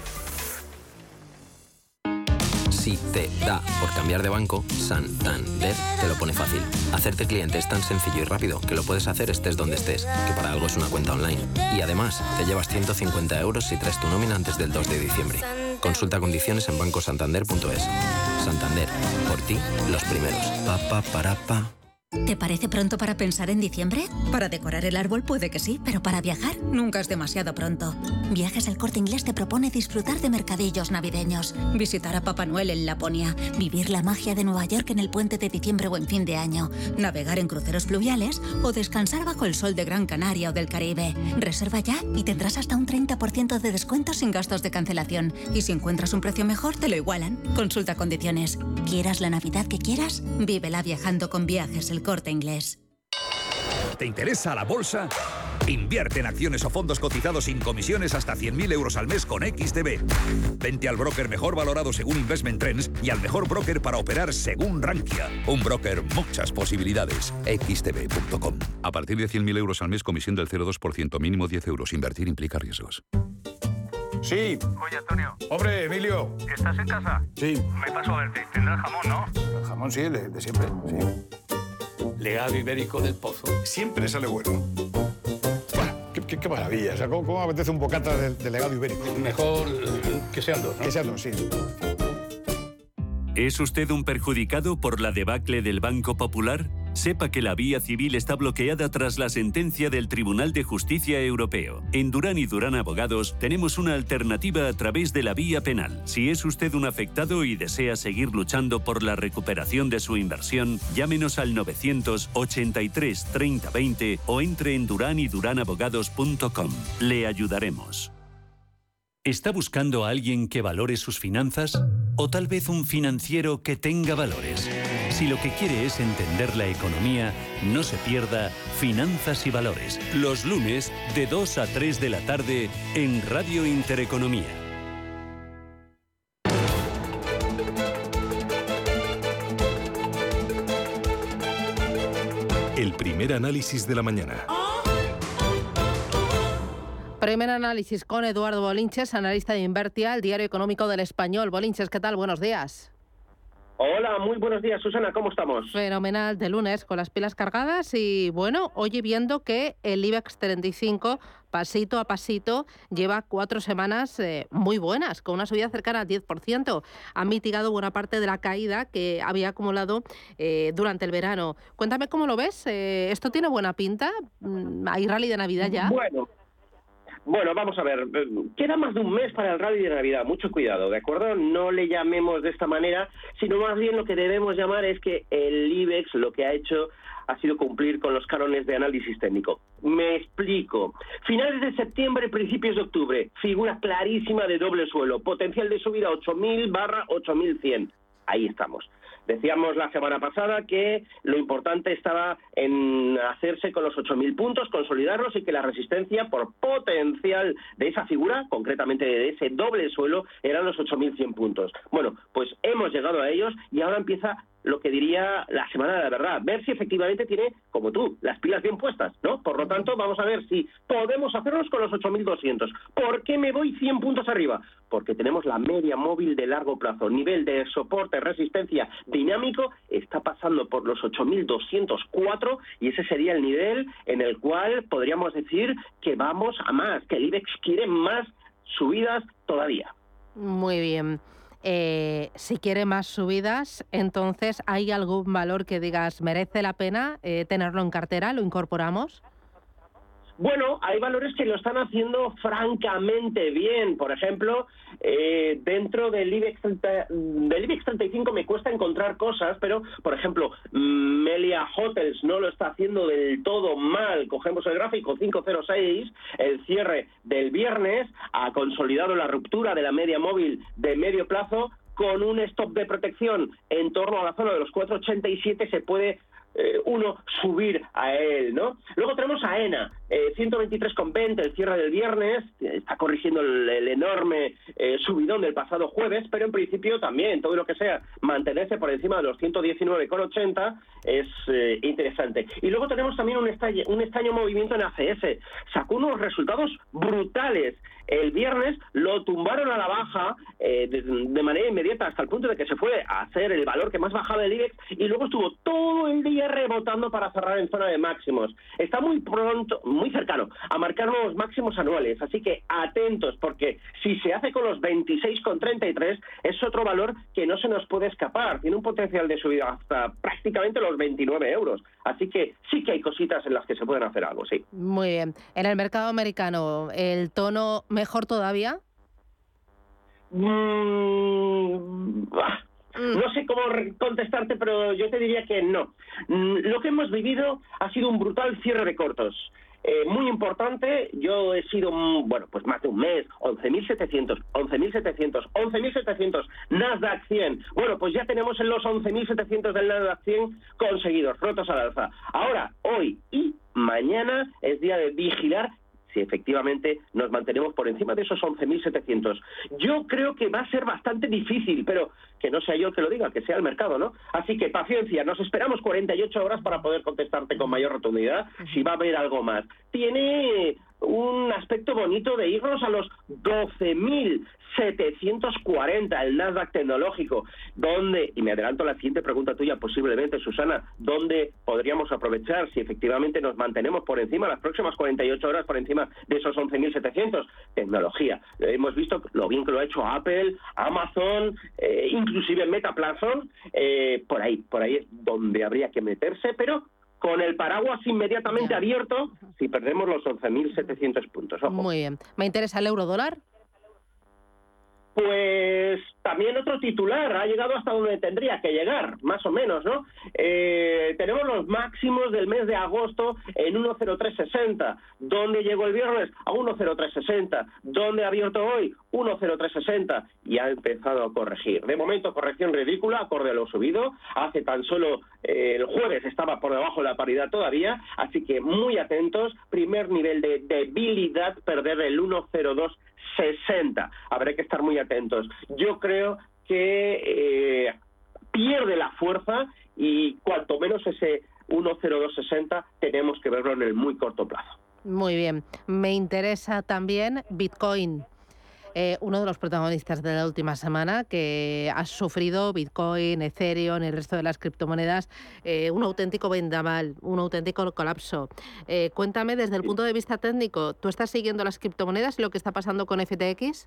Si te da por cambiar de banco, Santander te lo pone fácil. Hacerte cliente es tan sencillo y rápido que lo puedes hacer estés donde estés, que para algo es una cuenta online. Y además, te llevas 150 euros si traes tu nómina antes del 2 de diciembre. Consulta condiciones en bancosantander.es. Santander, por ti, los primeros. Pa, pa, para, pa. ¿Te parece pronto para pensar en diciembre? Para decorar el árbol puede que sí, pero para viajar nunca es demasiado pronto. Viajes El Corte Inglés te propone disfrutar de mercadillos navideños, visitar a Papá Noel en Laponia, vivir la magia de Nueva York en el puente de diciembre o en fin de año, navegar en cruceros fluviales o descansar bajo el sol de Gran Canaria o del Caribe. Reserva ya y tendrás hasta un 30% de descuento sin gastos de cancelación. Y si encuentras un precio mejor, te lo igualan. Consulta condiciones. ¿Quieras la Navidad que quieras? Vívela viajando con Viajes El Corte Inglés. ¿Te interesa la bolsa? Invierte en acciones o fondos cotizados sin comisiones hasta 100.000 euros al mes con XTB. Vente al broker mejor valorado según Investment Trends y al mejor broker para operar según Rankia. Un broker, muchas posibilidades. XTB.com. A partir de 100.000 euros al mes, comisión del 0,2%, mínimo 10 euros. Invertir implica riesgos. Sí. Oye, Antonio. Hombre, Emilio. ¿Estás en casa? Sí. Me paso a verte. Tendrás jamón, ¿no? El jamón sí, el de, de siempre. Sí. Legado ibérico del pozo. Siempre sale bueno. Qué, qué- qué maravilla. O sea, ¿cómo, cómo apetece un bocata de, de legado ibérico? Mejor que sean dos, ¿no? Que sean dos, sí. ¿Es usted un perjudicado por la debacle del Banco Popular? Sepa que la vía civil está bloqueada tras la sentencia del Tribunal de Justicia Europeo. En Durán y Durán Abogados tenemos una alternativa a través de la vía penal. Si es usted un afectado y desea seguir luchando por la recuperación de su inversión, llámenos al 983 30 20 o entre en duranyduránabogados.com. Le ayudaremos. ¿Está buscando a alguien que valore sus finanzas? ¿O tal vez un financiero que tenga valores? Si lo que quiere es entender la economía, no se pierda Finanzas y Valores, los lunes de 2 a 3 de la tarde en Radio Intereconomía. El primer análisis de la mañana. Primer análisis con Eduardo Bolinches, analista de Invertia, el diario económico del español. Bolinches, ¿qué tal? Buenos días. Hola, muy buenos días, Susana, ¿cómo estamos? Fenomenal de lunes con las pilas cargadas y bueno, oye viendo que el IBEX 35 pasito a pasito lleva cuatro semanas eh, muy buenas, con una subida cercana al 10%. Ha mitigado buena parte de la caída que había acumulado eh, durante el verano. Cuéntame cómo lo ves. Eh, ¿Esto tiene buena pinta? Mm, ¿Hay rally de Navidad ya? Bueno, bueno, vamos a ver, eh, queda más de un mes para el rally de Navidad, mucho cuidado, ¿de acuerdo? No le llamemos de esta manera, sino más bien lo que debemos llamar es que el IBEX lo que ha hecho ha sido cumplir con los cánones de análisis técnico. Me explico. Finales de septiembre, principios de octubre, figura clarísima de doble suelo, potencial de subida 8.000 barra 8.100. Ahí estamos. Decíamos la semana pasada que lo importante estaba en hacerse con los 8.000 puntos, consolidarlos y que la resistencia por potencial de esa figura, concretamente de ese doble suelo, eran los 8.100 puntos. Bueno, pues hemos llegado a ellos y ahora empieza lo que diría la semana de la verdad, ver si efectivamente tiene, como tú, las pilas bien puestas, ¿no? Por lo tanto, vamos a ver si podemos hacernos con los 8.200. ¿Por qué me voy 100 puntos arriba? Porque tenemos la media móvil de largo plazo, nivel de soporte, resistencia dinámico, está pasando por los 8.204 y ese sería el nivel en el cual podríamos decir que vamos a más, que el IBEX quiere más subidas todavía. Muy bien. Eh, si quiere más subidas, entonces ¿hay algún valor que digas merece la pena eh, tenerlo en cartera? ¿Lo incorporamos? Bueno, hay valores que lo están haciendo francamente bien. Por ejemplo, eh, dentro del IBEX, 30 del IBEX 35 me cuesta encontrar cosas, pero, por ejemplo, Melia Hotels no lo está haciendo del todo mal. Cogemos el gráfico 506, el cierre del viernes, ha consolidado la ruptura de la media móvil de medio plazo con un stop de protección en torno a la zona de los 4,87 se puede eh, uno subir a él, ¿no? Luego tenemos a ENA, eh, 123,20 el cierre del viernes, está corrigiendo el, enorme eh, subidón del pasado jueves, pero en principio también todo lo que sea mantenerse por encima de los 119,80 es eh, interesante. Y luego tenemos también un, un extraño movimiento en ACS, sacó unos resultados brutales el viernes lo tumbaron a la baja eh, de, manera inmediata hasta el punto de que se fue a hacer el valor que más bajaba del IBEX y luego estuvo todo el día rebotando para cerrar en zona de máximos. Está muy pronto, muy cercano a marcar nuevos máximos anuales, así que atentos porque si se hace con los 26,33 es otro valor que no se nos puede escapar. Tiene un potencial de subida hasta prácticamente los 29 euros. Así que sí que hay cositas en las que se pueden hacer algo, sí. Muy bien. En el mercado americano, el tono mejor todavía? Mm, no sé cómo contestarte, pero yo te diría que no. Mm, lo que hemos vivido ha sido un brutal cierre de cortos. Eh, muy importante, yo he sido, mm, bueno, pues más de un mes, 11.700, 11.700, 11.700, Nasdaq 100. Bueno, pues ya tenemos en los 11.700 del Nasdaq 100 conseguidos, rotos al alza. Ahora, hoy y mañana es día de vigilar si efectivamente nos mantenemos por encima de esos 11.700. Yo creo que va a ser bastante difícil, pero que no sea yo el que lo diga, que sea el mercado, ¿no? Así que paciencia, nos esperamos 48 horas para poder contestarte con mayor rotundidad si va a haber algo más. Tiene un aspecto bonito de irnos a los 12.740, el Nasdaq tecnológico, donde, y me adelanto a la siguiente pregunta tuya posiblemente, Susana, ¿dónde podríamos aprovechar si efectivamente nos mantenemos por encima, las próximas 48 horas por encima de esos 11.700? Tecnología. Hemos visto lo bien que lo ha hecho Apple, Amazon, eh, inclusive Metaplatform, eh, por ahí, por ahí es donde habría que meterse, pero con el paraguas inmediatamente abierto si perdemos los 11.700 puntos. Muy bien. ¿Me interesa el euro dólar? Pues también otro titular ha llegado hasta donde tendría que llegar, más o menos, ¿no? Eh, tenemos los máximos del mes de agosto en 1.0360. ¿Dónde llegó el viernes? A 1.0360. ¿Dónde ha abierto hoy? 1.0360. Y ha empezado a corregir. De momento, corrección ridícula, acorde a lo subido. Hace tan solo eh, el jueves estaba por debajo de la paridad todavía. Así que muy atentos. Primer nivel de debilidad, perder el 1.02 60. Habrá que estar muy atentos. Yo creo que eh, pierde la fuerza y cuanto menos ese 10260 tenemos que verlo en el muy corto plazo. Muy bien. Me interesa también Bitcoin. Eh, uno de los protagonistas de la última semana que ha sufrido Bitcoin, Ethereum, el resto de las criptomonedas, eh, un auténtico vendamal, un auténtico colapso. Eh, cuéntame desde el punto de vista técnico, ¿tú estás siguiendo las criptomonedas y lo que está pasando con FTX?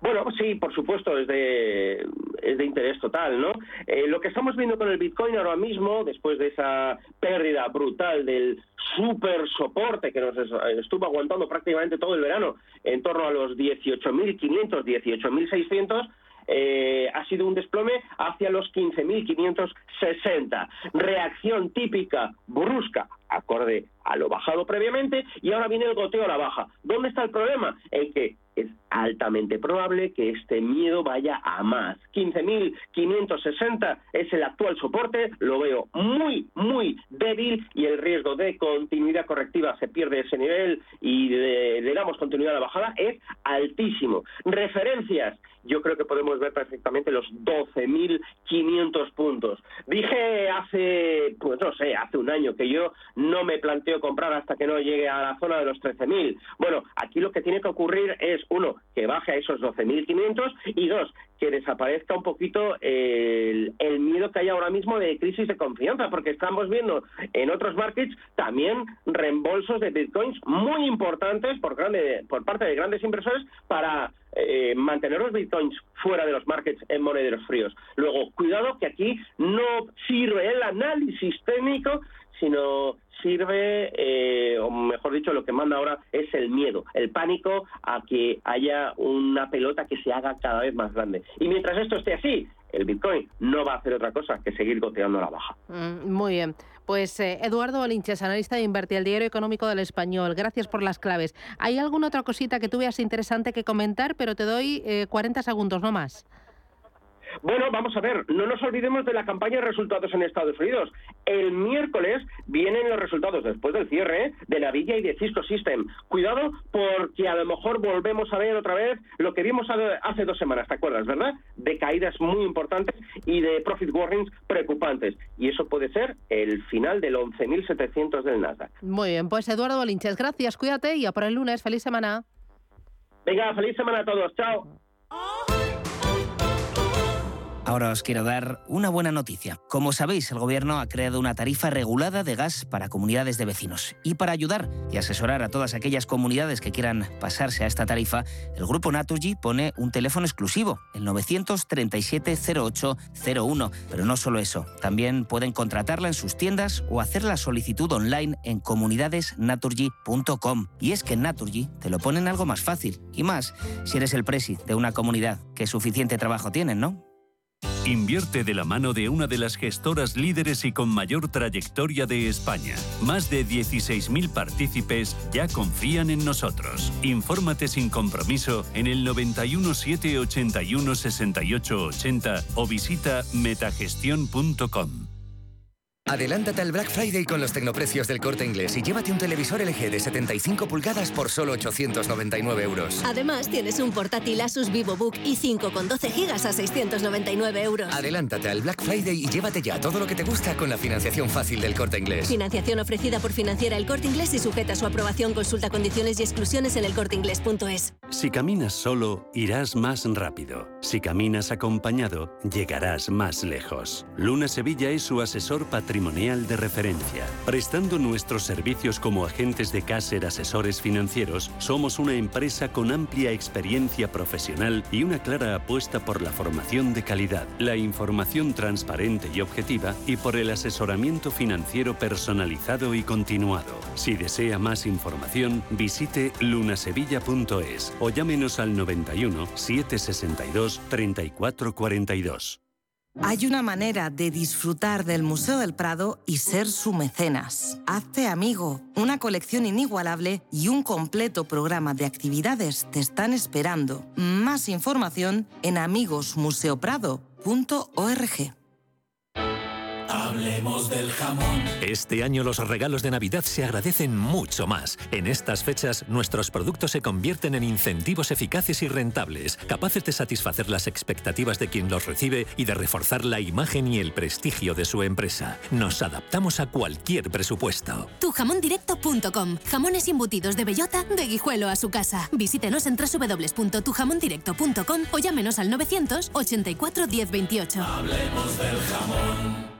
Bueno, sí, por supuesto, es de, es de interés total, ¿no? Eh, lo que estamos viendo con el Bitcoin ahora mismo, después de esa pérdida brutal del super soporte que nos estuvo aguantando prácticamente todo el verano, en torno a los 18.500, 18.600, eh, ha sido un desplome hacia los 15.560. Reacción típica, brusca, acorde a lo bajado previamente, y ahora viene el goteo a la baja. ¿Dónde está el problema? En que es altamente probable que este miedo vaya a más. 15.560 es el actual soporte, lo veo muy, muy débil y el riesgo de continuidad correctiva se pierde ese nivel y le damos continuidad a la bajada es altísimo. Referencias, yo creo que podemos ver perfectamente los 12.500 puntos. Dije hace, pues no sé, hace un año que yo no me planteo comprar hasta que no llegue a la zona de los 13.000. Bueno, aquí lo que tiene que ocurrir es, uno, que baje a esos 12.500 y dos, que desaparezca un poquito el, miedo que hay ahora mismo de crisis de confianza, porque estamos viendo en otros markets también reembolsos de bitcoins muy importantes por, grande, por parte de grandes inversores para eh, mantener los bitcoins fuera de los markets en monederos fríos. Luego, cuidado que aquí no sirve el análisis técnico, sino sirve, eh, o mejor dicho, lo que manda ahora es el miedo, el pánico a que haya una pelota que se haga cada vez más grande. Y mientras esto esté así, el Bitcoin no va a hacer otra cosa que seguir goteando la baja. Mm, muy bien. Pues eh, Eduardo Olinches, analista de Invertir, el diario económico del español. Gracias por las claves. ¿Hay alguna otra cosita que tú veas interesante que comentar? Pero te doy 40 segundos, no más. Bueno, vamos a ver, no nos olvidemos de la campaña de resultados en Estados Unidos. El miércoles vienen los resultados después del cierre de la Villa y de Cisco System. Cuidado porque a lo mejor volvemos a ver otra vez lo que vimos hace dos semanas, ¿te acuerdas, verdad? De caídas muy importantes y de profit warnings preocupantes. Y eso puede ser el final del 11.700 del Nasdaq. Muy bien, pues Eduardo Bolinches, gracias, cuídate y a por el lunes. Feliz semana. Venga, feliz semana a todos. Chao. Ahora os quiero dar una buena noticia. Como sabéis, el gobierno ha creado una tarifa regulada de gas para comunidades de vecinos. Y para ayudar y asesorar a todas aquellas comunidades que quieran pasarse a esta tarifa, el grupo Naturgy pone un teléfono exclusivo, el 937-0801. Pero no solo eso, también pueden contratarla en sus tiendas o hacer la solicitud online en comunidadesnaturgy.com. Y es que en Naturgy te lo ponen algo más fácil. Y más si eres el presi de una comunidad, que suficiente trabajo tienen, ¿no? Invierte de la mano de una de las gestoras líderes y con mayor trayectoria de España. Más de 16.000 partícipes ya confían en nosotros. Infórmate sin compromiso en el 91 781 68 o visita metagestión.com. Adelántate al Black Friday con los tecnoprecios del corte inglés y llévate un televisor LG de 75 pulgadas por solo 899 euros. Además, tienes un portátil Asus VivoBook i5 con 12 GB a 699 euros. Adelántate al Black Friday y llévate ya todo lo que te gusta con la financiación fácil del corte inglés. Financiación ofrecida por Financiera El Corte Inglés y sujeta a su aprobación. Consulta condiciones y exclusiones en elcorteinglés.es. Si caminas solo, irás más rápido. Si caminas acompañado, llegarás más lejos. Luna Sevilla es su asesor patrimonial de referencia. Prestando nuestros servicios como agentes de Caser Asesores Financieros, somos una empresa con amplia experiencia profesional y una clara apuesta por la formación de calidad, la información transparente y objetiva y por el asesoramiento financiero personalizado y continuado. Si desea más información, visite lunasevilla.es o llámenos al 91 762 3442. Hay una manera de disfrutar del Museo del Prado y ser su mecenas. Hazte amigo. Una colección inigualable y un completo programa de actividades te están esperando. Más información en amigosmuseoprado.org. Hablemos del jamón. Este año los regalos de Navidad se agradecen mucho más. En estas fechas, nuestros productos se convierten en incentivos eficaces y rentables, capaces de satisfacer las expectativas de quien los recibe y de reforzar la imagen y el prestigio de su empresa. Nos adaptamos a cualquier presupuesto. Tujamondirecto.com. Jamones embutidos de bellota, de guijuelo a su casa. Visítenos en www.tujamondirecto.com o llámenos al 984 1028. Hablemos del jamón.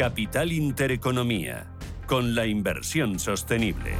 Capital Intereconomía, con la inversión sostenible.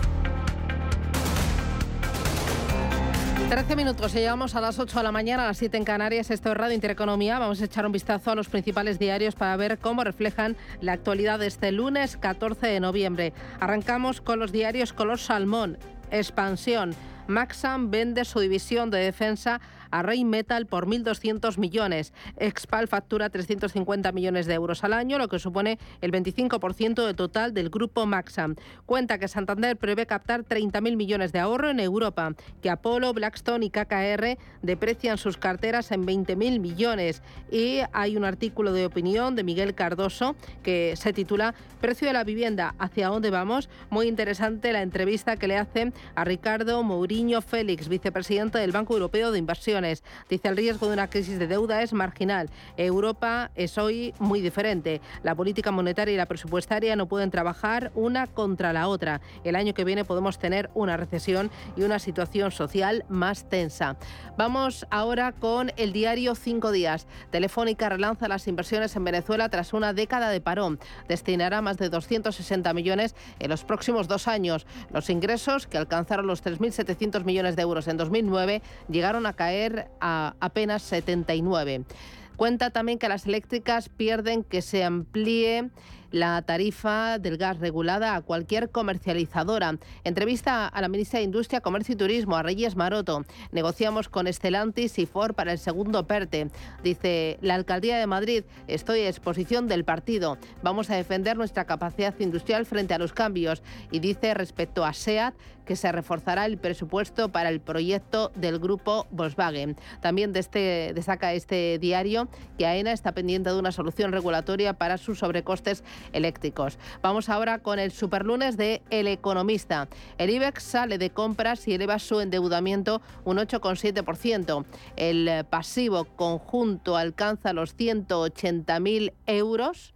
13 minutos, llegamos a las 8 de la mañana, a las 7 en Canarias. Esto es Intereconomía. Vamos a echar un vistazo a los principales diarios para ver cómo reflejan la actualidad de este lunes 14 de noviembre. Arrancamos con los diarios Color Salmón, Expansión. Maxam vende su división de defensa a Metal por 1.200 millones. Expal factura 350 millones de euros al año, lo que supone el 25% del total del grupo Maxam. Cuenta que Santander prevé captar 30.000 millones de ahorro en Europa, que Apolo, Blackstone y KKR deprecian sus carteras en 20.000 millones. Y hay un artículo de opinión de Miguel Cardoso que se titula Precio de la vivienda, ¿hacia dónde vamos? Muy interesante la entrevista que le hacen a Ricardo Mourinho Coutinho Félix, vicepresidente del Banco Europeo de Inversiones. Dice el riesgo de una crisis de deuda es marginal. Europa es hoy muy diferente. La política monetaria y la presupuestaria no pueden trabajar una contra la otra. El año que viene podemos tener una recesión y una situación social más tensa. Vamos ahora con el diario Cinco Días. Telefónica relanza las inversiones en Venezuela tras una década de parón. Destinará más de 260 millones en los próximos dos años. Los ingresos, que alcanzaron los 3.700 millones de euros en 2009, llegaron a caer a apenas 79. Cuenta también que las eléctricas pierden que se amplíe la tarifa del gas regulada a cualquier comercializadora. Entrevista a la ministra de Industria, Comercio y Turismo, a Reyes Maroto. Negociamos con Estelantis y Ford para el segundo PERTE. Dice la Alcaldía de Madrid, estoy a exposición del partido. Vamos a defender nuestra capacidad industrial frente a los cambios. Y dice respecto a SEAT que se reforzará el presupuesto para el proyecto del grupo Volkswagen. También de este, destaca este diario que AENA está pendiente de una solución regulatoria para sus sobrecostes eléctricos. Vamos ahora con el superlunes de El Economista. El IBEX sale de compras y eleva su endeudamiento un 8,7%. El pasivo conjunto alcanza los 180.000 euros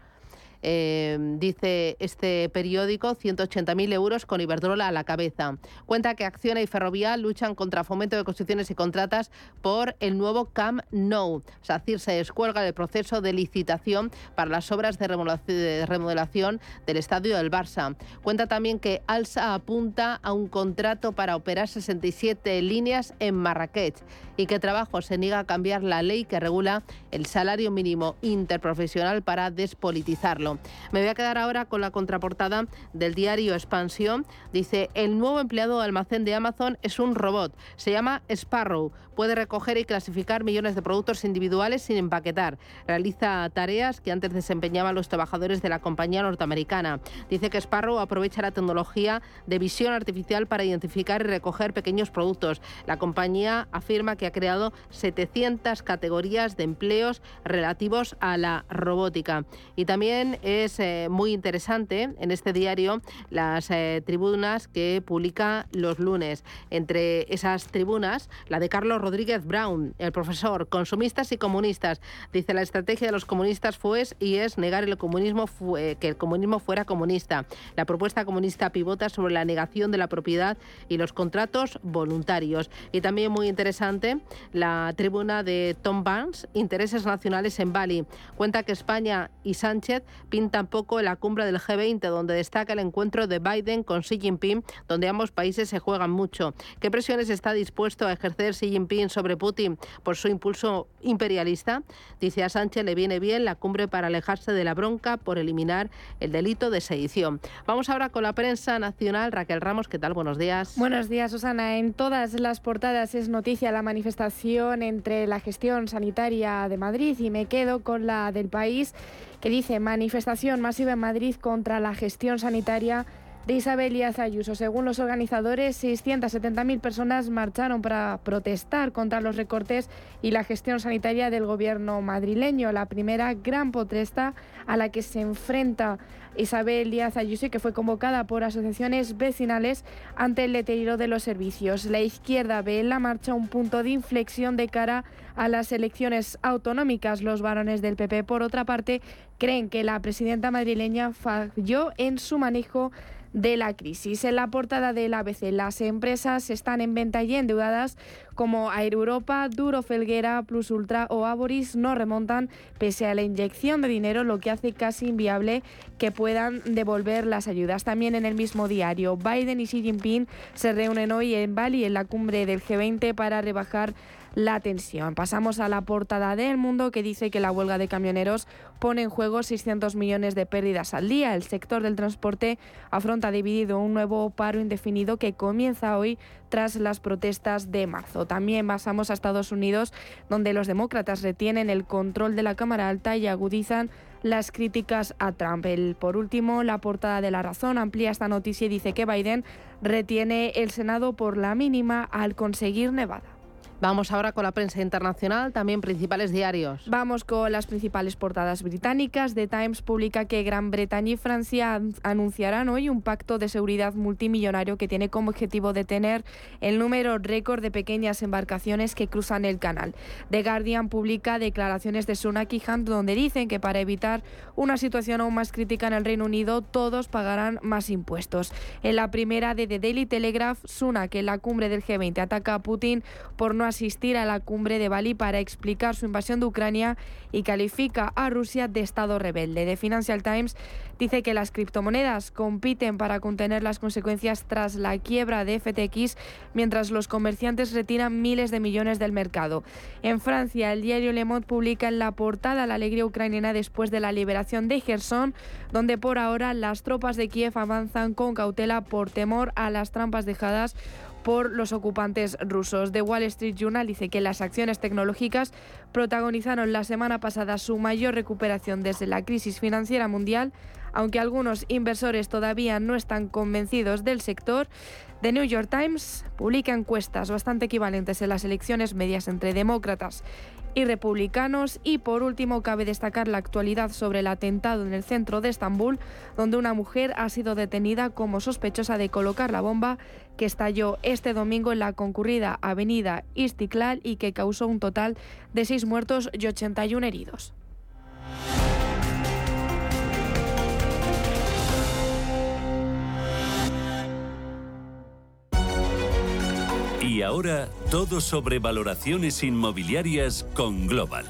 eh, dice este periódico, 180.000 euros con Iberdrola a la cabeza. Cuenta que Acciona y Ferrovial luchan contra fomento de construcciones y contratas por el nuevo CAM No. SACIR se descuelga del proceso de licitación para las obras de remodelación del estadio del Barça. Cuenta también que Alsa apunta a un contrato para operar 67 líneas en Marrakech y que Trabajo se niega a cambiar la ley que regula el salario mínimo interprofesional para despolitizarlo. Me voy a quedar ahora con la contraportada del diario Expansión. Dice, el nuevo empleado de almacén de Amazon es un robot. Se llama Sparrow. Puede recoger y clasificar millones de productos individuales sin empaquetar. Realiza tareas que antes desempeñaban los trabajadores de la compañía norteamericana. Dice que Sparrow aprovecha la tecnología de visión artificial para identificar y recoger pequeños productos. La compañía afirma que ha creado 700 categorías de empleos relativos a la robótica. Y también es eh, muy interesante en este diario las eh, tribunas que publica los lunes. Entre esas tribunas, la de Carlos Rodríguez Brown, el profesor, consumistas y comunistas. Dice la estrategia de los comunistas fue y es negar el comunismo que el comunismo fuera comunista. La propuesta comunista pivota sobre la negación de la propiedad y los contratos voluntarios. Y también muy interesante la tribuna de Tom Barnes, Intereses Nacionales en Bali. Cuenta que España y Sánchez pintan poco en la cumbre del G20, donde destaca el encuentro de Biden con Xi Jinping, donde ambos países se juegan mucho. ¿Qué presiones está dispuesto a ejercer Xi Jinping sobre Putin por su impulso imperialista? Dice a Sánchez le viene bien la cumbre para alejarse de la bronca por eliminar el delito de sedición. Vamos ahora con la prensa nacional. Raquel Ramos, ¿qué tal? Buenos días. Buenos días, Susana. En todas las portadas es noticia la manifestación manifestación entre la gestión sanitaria de Madrid y me quedo con la del país que dice manifestación masiva en Madrid contra la gestión sanitaria de Isabel Díaz Ayuso. Según los organizadores, 670.000 personas marcharon para protestar contra los recortes y la gestión sanitaria del gobierno madrileño. La primera gran protesta a la que se enfrenta Isabel Díaz Ayuso, que fue convocada por asociaciones vecinales ante el deterioro de los servicios. La izquierda ve en la marcha un punto de inflexión de cara a las elecciones autonómicas. Los varones del PP, por otra parte, creen que la presidenta madrileña falló en su manejo de la crisis. En la portada del ABC, las empresas están en venta y endeudadas como Air Europa, Duro Felguera, Plus Ultra o Aboris no remontan pese a la inyección de dinero, lo que hace casi inviable que puedan devolver las ayudas. También en el mismo diario, Biden y Xi Jinping se reúnen hoy en Bali en la cumbre del G20 para rebajar la tensión. Pasamos a la portada del Mundo que dice que la huelga de camioneros pone en juego 600 millones de pérdidas al día. El sector del transporte afronta dividido un nuevo paro indefinido que comienza hoy tras las protestas de marzo. También pasamos a Estados Unidos, donde los demócratas retienen el control de la Cámara Alta y agudizan las críticas a Trump. por último, la portada de La Razón amplía esta noticia y dice que Biden retiene el Senado por la mínima al conseguir Nevada. Vamos ahora con la prensa internacional, también principales diarios. Vamos con las principales portadas británicas. The Times publica que Gran Bretaña y Francia anunciarán hoy un pacto de seguridad multimillonario que tiene como objetivo detener el número récord de pequeñas embarcaciones que cruzan el canal. The Guardian publica declaraciones de Sunak y Hunt donde dicen que para evitar una situación aún más crítica en el Reino Unido todos pagarán más impuestos. En la primera de The Daily Telegraph, Sunak en la cumbre del G20 ataca a Putin por no asistir a la cumbre de Bali para explicar su invasión de Ucrania y califica a Rusia de Estado rebelde. The Financial Times dice que las criptomonedas compiten para contener las consecuencias tras la quiebra de FTX, mientras los comerciantes retiran miles de millones del mercado. En Francia, el diario Le Monde publica en la portada la alegría ucraniana después de la liberación de Gerson, donde por ahora las tropas de Kiev avanzan con cautela por temor a las trampas dejadas por los ocupantes rusos. The Wall Street Journal dice que las acciones tecnológicas protagonizaron la semana pasada su mayor recuperación desde la crisis financiera mundial, aunque algunos inversores todavía no están convencidos del sector. The New York Times publica encuestas bastante equivalentes en las elecciones medias entre demócratas y republicanos. Y por último, cabe destacar la actualidad sobre el atentado en el centro de Estambul, donde una mujer ha sido detenida como sospechosa de colocar la bomba que estalló este domingo en la concurrida avenida Istiklal y que causó un total de seis muertos y 81 heridos. Y ahora todo sobre valoraciones inmobiliarias con Global.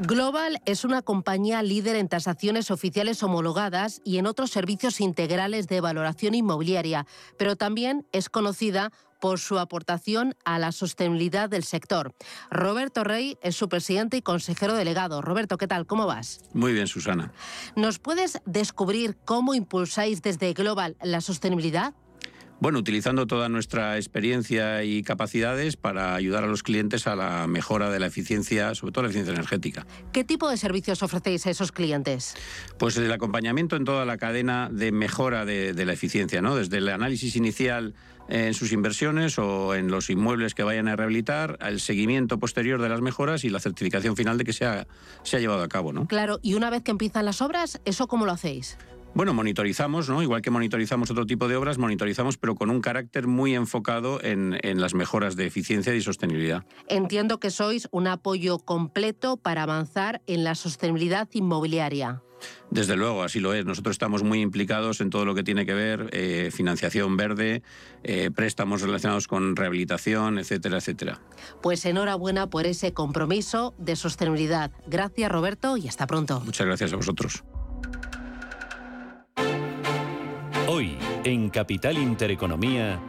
Global es una compañía líder en tasaciones oficiales homologadas y en otros servicios integrales de valoración inmobiliaria, pero también es conocida por su aportación a la sostenibilidad del sector. Roberto Rey es su presidente y consejero delegado. Roberto, ¿qué tal? ¿Cómo vas? Muy bien, Susana. ¿Nos puedes descubrir cómo impulsáis desde Global la sostenibilidad? Bueno, utilizando toda nuestra experiencia y capacidades para ayudar a los clientes a la mejora de la eficiencia, sobre todo la eficiencia energética. ¿Qué tipo de servicios ofrecéis a esos clientes? Pues el acompañamiento en toda la cadena de mejora de, de la eficiencia, ¿no? Desde el análisis inicial en sus inversiones o en los inmuebles que vayan a rehabilitar, el seguimiento posterior de las mejoras y la certificación final de que se ha, se ha llevado a cabo. ¿no? Claro, y una vez que empiezan las obras, ¿eso cómo lo hacéis? Bueno, monitorizamos, ¿no? Igual que monitorizamos otro tipo de obras, monitorizamos, pero con un carácter muy enfocado en, en, las mejoras de eficiencia y sostenibilidad. Entiendo que sois un apoyo completo para avanzar en la sostenibilidad inmobiliaria. Desde luego, así lo es. Nosotros estamos muy implicados en todo lo que tiene que ver eh, financiación verde, eh, préstamos relacionados con rehabilitación, etcétera, etcétera. Pues enhorabuena por ese compromiso de sostenibilidad. Gracias, Roberto, y hasta pronto. Muchas gracias a vosotros. Hoy, en Capital Intereconomía.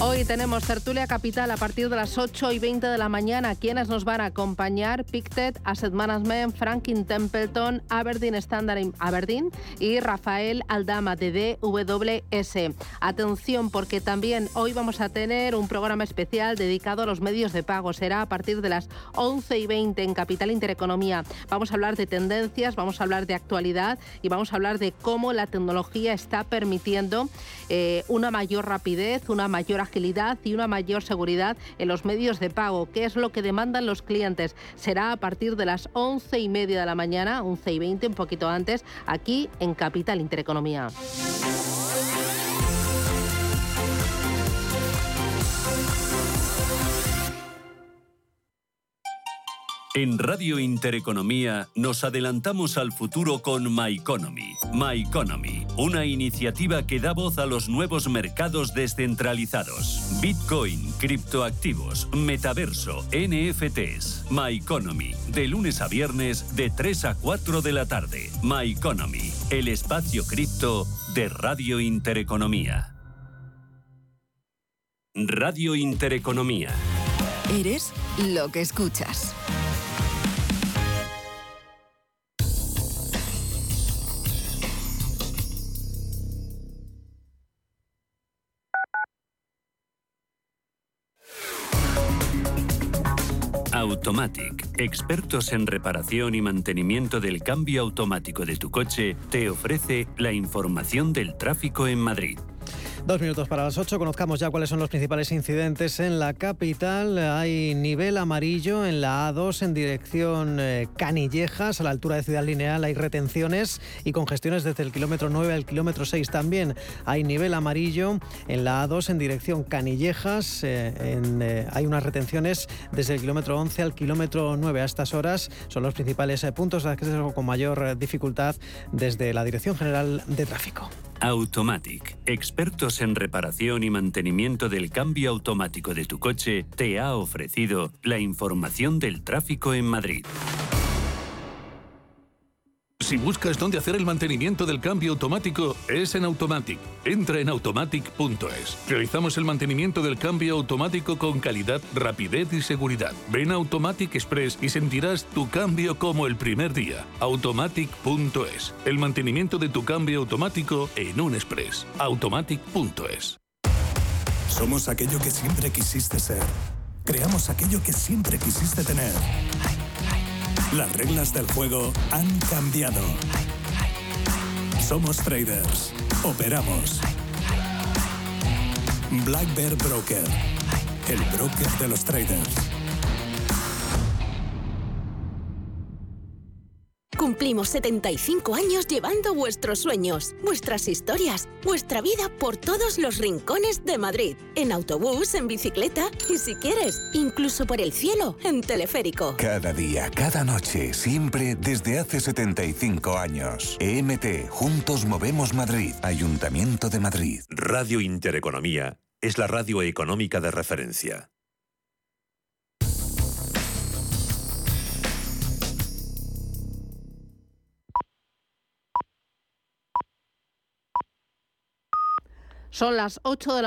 Hoy tenemos Tertulia Capital a partir de las 8 y 20 de la mañana. Quienes nos van a acompañar? Pictet, Asset Management, Franklin Templeton, Aberdeen Standard Aberdeen y Rafael Aldama de DWS. Atención porque también hoy vamos a tener un programa especial dedicado a los medios de pago. Será a partir de las 11 y 20 en Capital Intereconomía. Vamos a hablar de tendencias, vamos a hablar de actualidad y vamos a hablar de cómo la tecnología está permitiendo eh, una mayor rapidez, una mayor y una mayor seguridad en los medios de pago, que es lo que demandan los clientes. Será a partir de las 11 y media de la mañana, 11 y 20, un poquito antes, aquí en Capital Intereconomía. En Radio Intereconomía nos adelantamos al futuro con My Economy. My Economy, una iniciativa que da voz a los nuevos mercados descentralizados. Bitcoin, criptoactivos, metaverso, NFTs. My Economy, de lunes a viernes de 3 a 4 de la tarde. My Economy, el espacio cripto de Radio Intereconomía. Radio Intereconomía. Eres lo que escuchas. Automatic, expertos en reparación y mantenimiento del cambio automático de tu coche, te ofrece la información del tráfico en Madrid. Dos minutos para las ocho. Conozcamos ya cuáles son los principales incidentes en la capital. Hay nivel amarillo en la A2 en dirección eh, Canillejas, a la altura de Ciudad Lineal. Hay retenciones y congestiones desde el kilómetro 9 al kilómetro 6 también. Hay nivel amarillo en la A2 en dirección Canillejas. eh, eh, hay unas retenciones desde el kilómetro 11 al kilómetro 9 a estas horas. Son los principales eh, puntos de acceso con mayor dificultad desde la Dirección General de Tráfico. Automatic, expertos en reparación y mantenimiento del cambio automático de tu coche, te ha ofrecido la información del tráfico en Madrid. Si buscas dónde hacer el mantenimiento del cambio automático, es en Automatic. Entra en automatic.es. Realizamos el mantenimiento del cambio automático con calidad, rapidez y seguridad. Ven a Automatic Express y sentirás tu cambio como el primer día. Automatic.es. El mantenimiento de tu cambio automático en un express. Automatic.es. Somos aquello que siempre quisiste ser. Creamos aquello que siempre quisiste tener. Las reglas del juego han cambiado. Somos traders. Operamos. Black Bear Broker. El broker de los traders. Cumplimos 75 años llevando vuestros sueños, vuestras historias, vuestra vida por todos los rincones de Madrid. En autobús, en bicicleta y si quieres, incluso por el cielo, en teleférico. Cada día, cada noche, siempre desde hace 75 años. EMT, Juntos Movemos Madrid, Ayuntamiento de Madrid. Radio Intereconomía es la radio económica de referencia. Son las 8 de la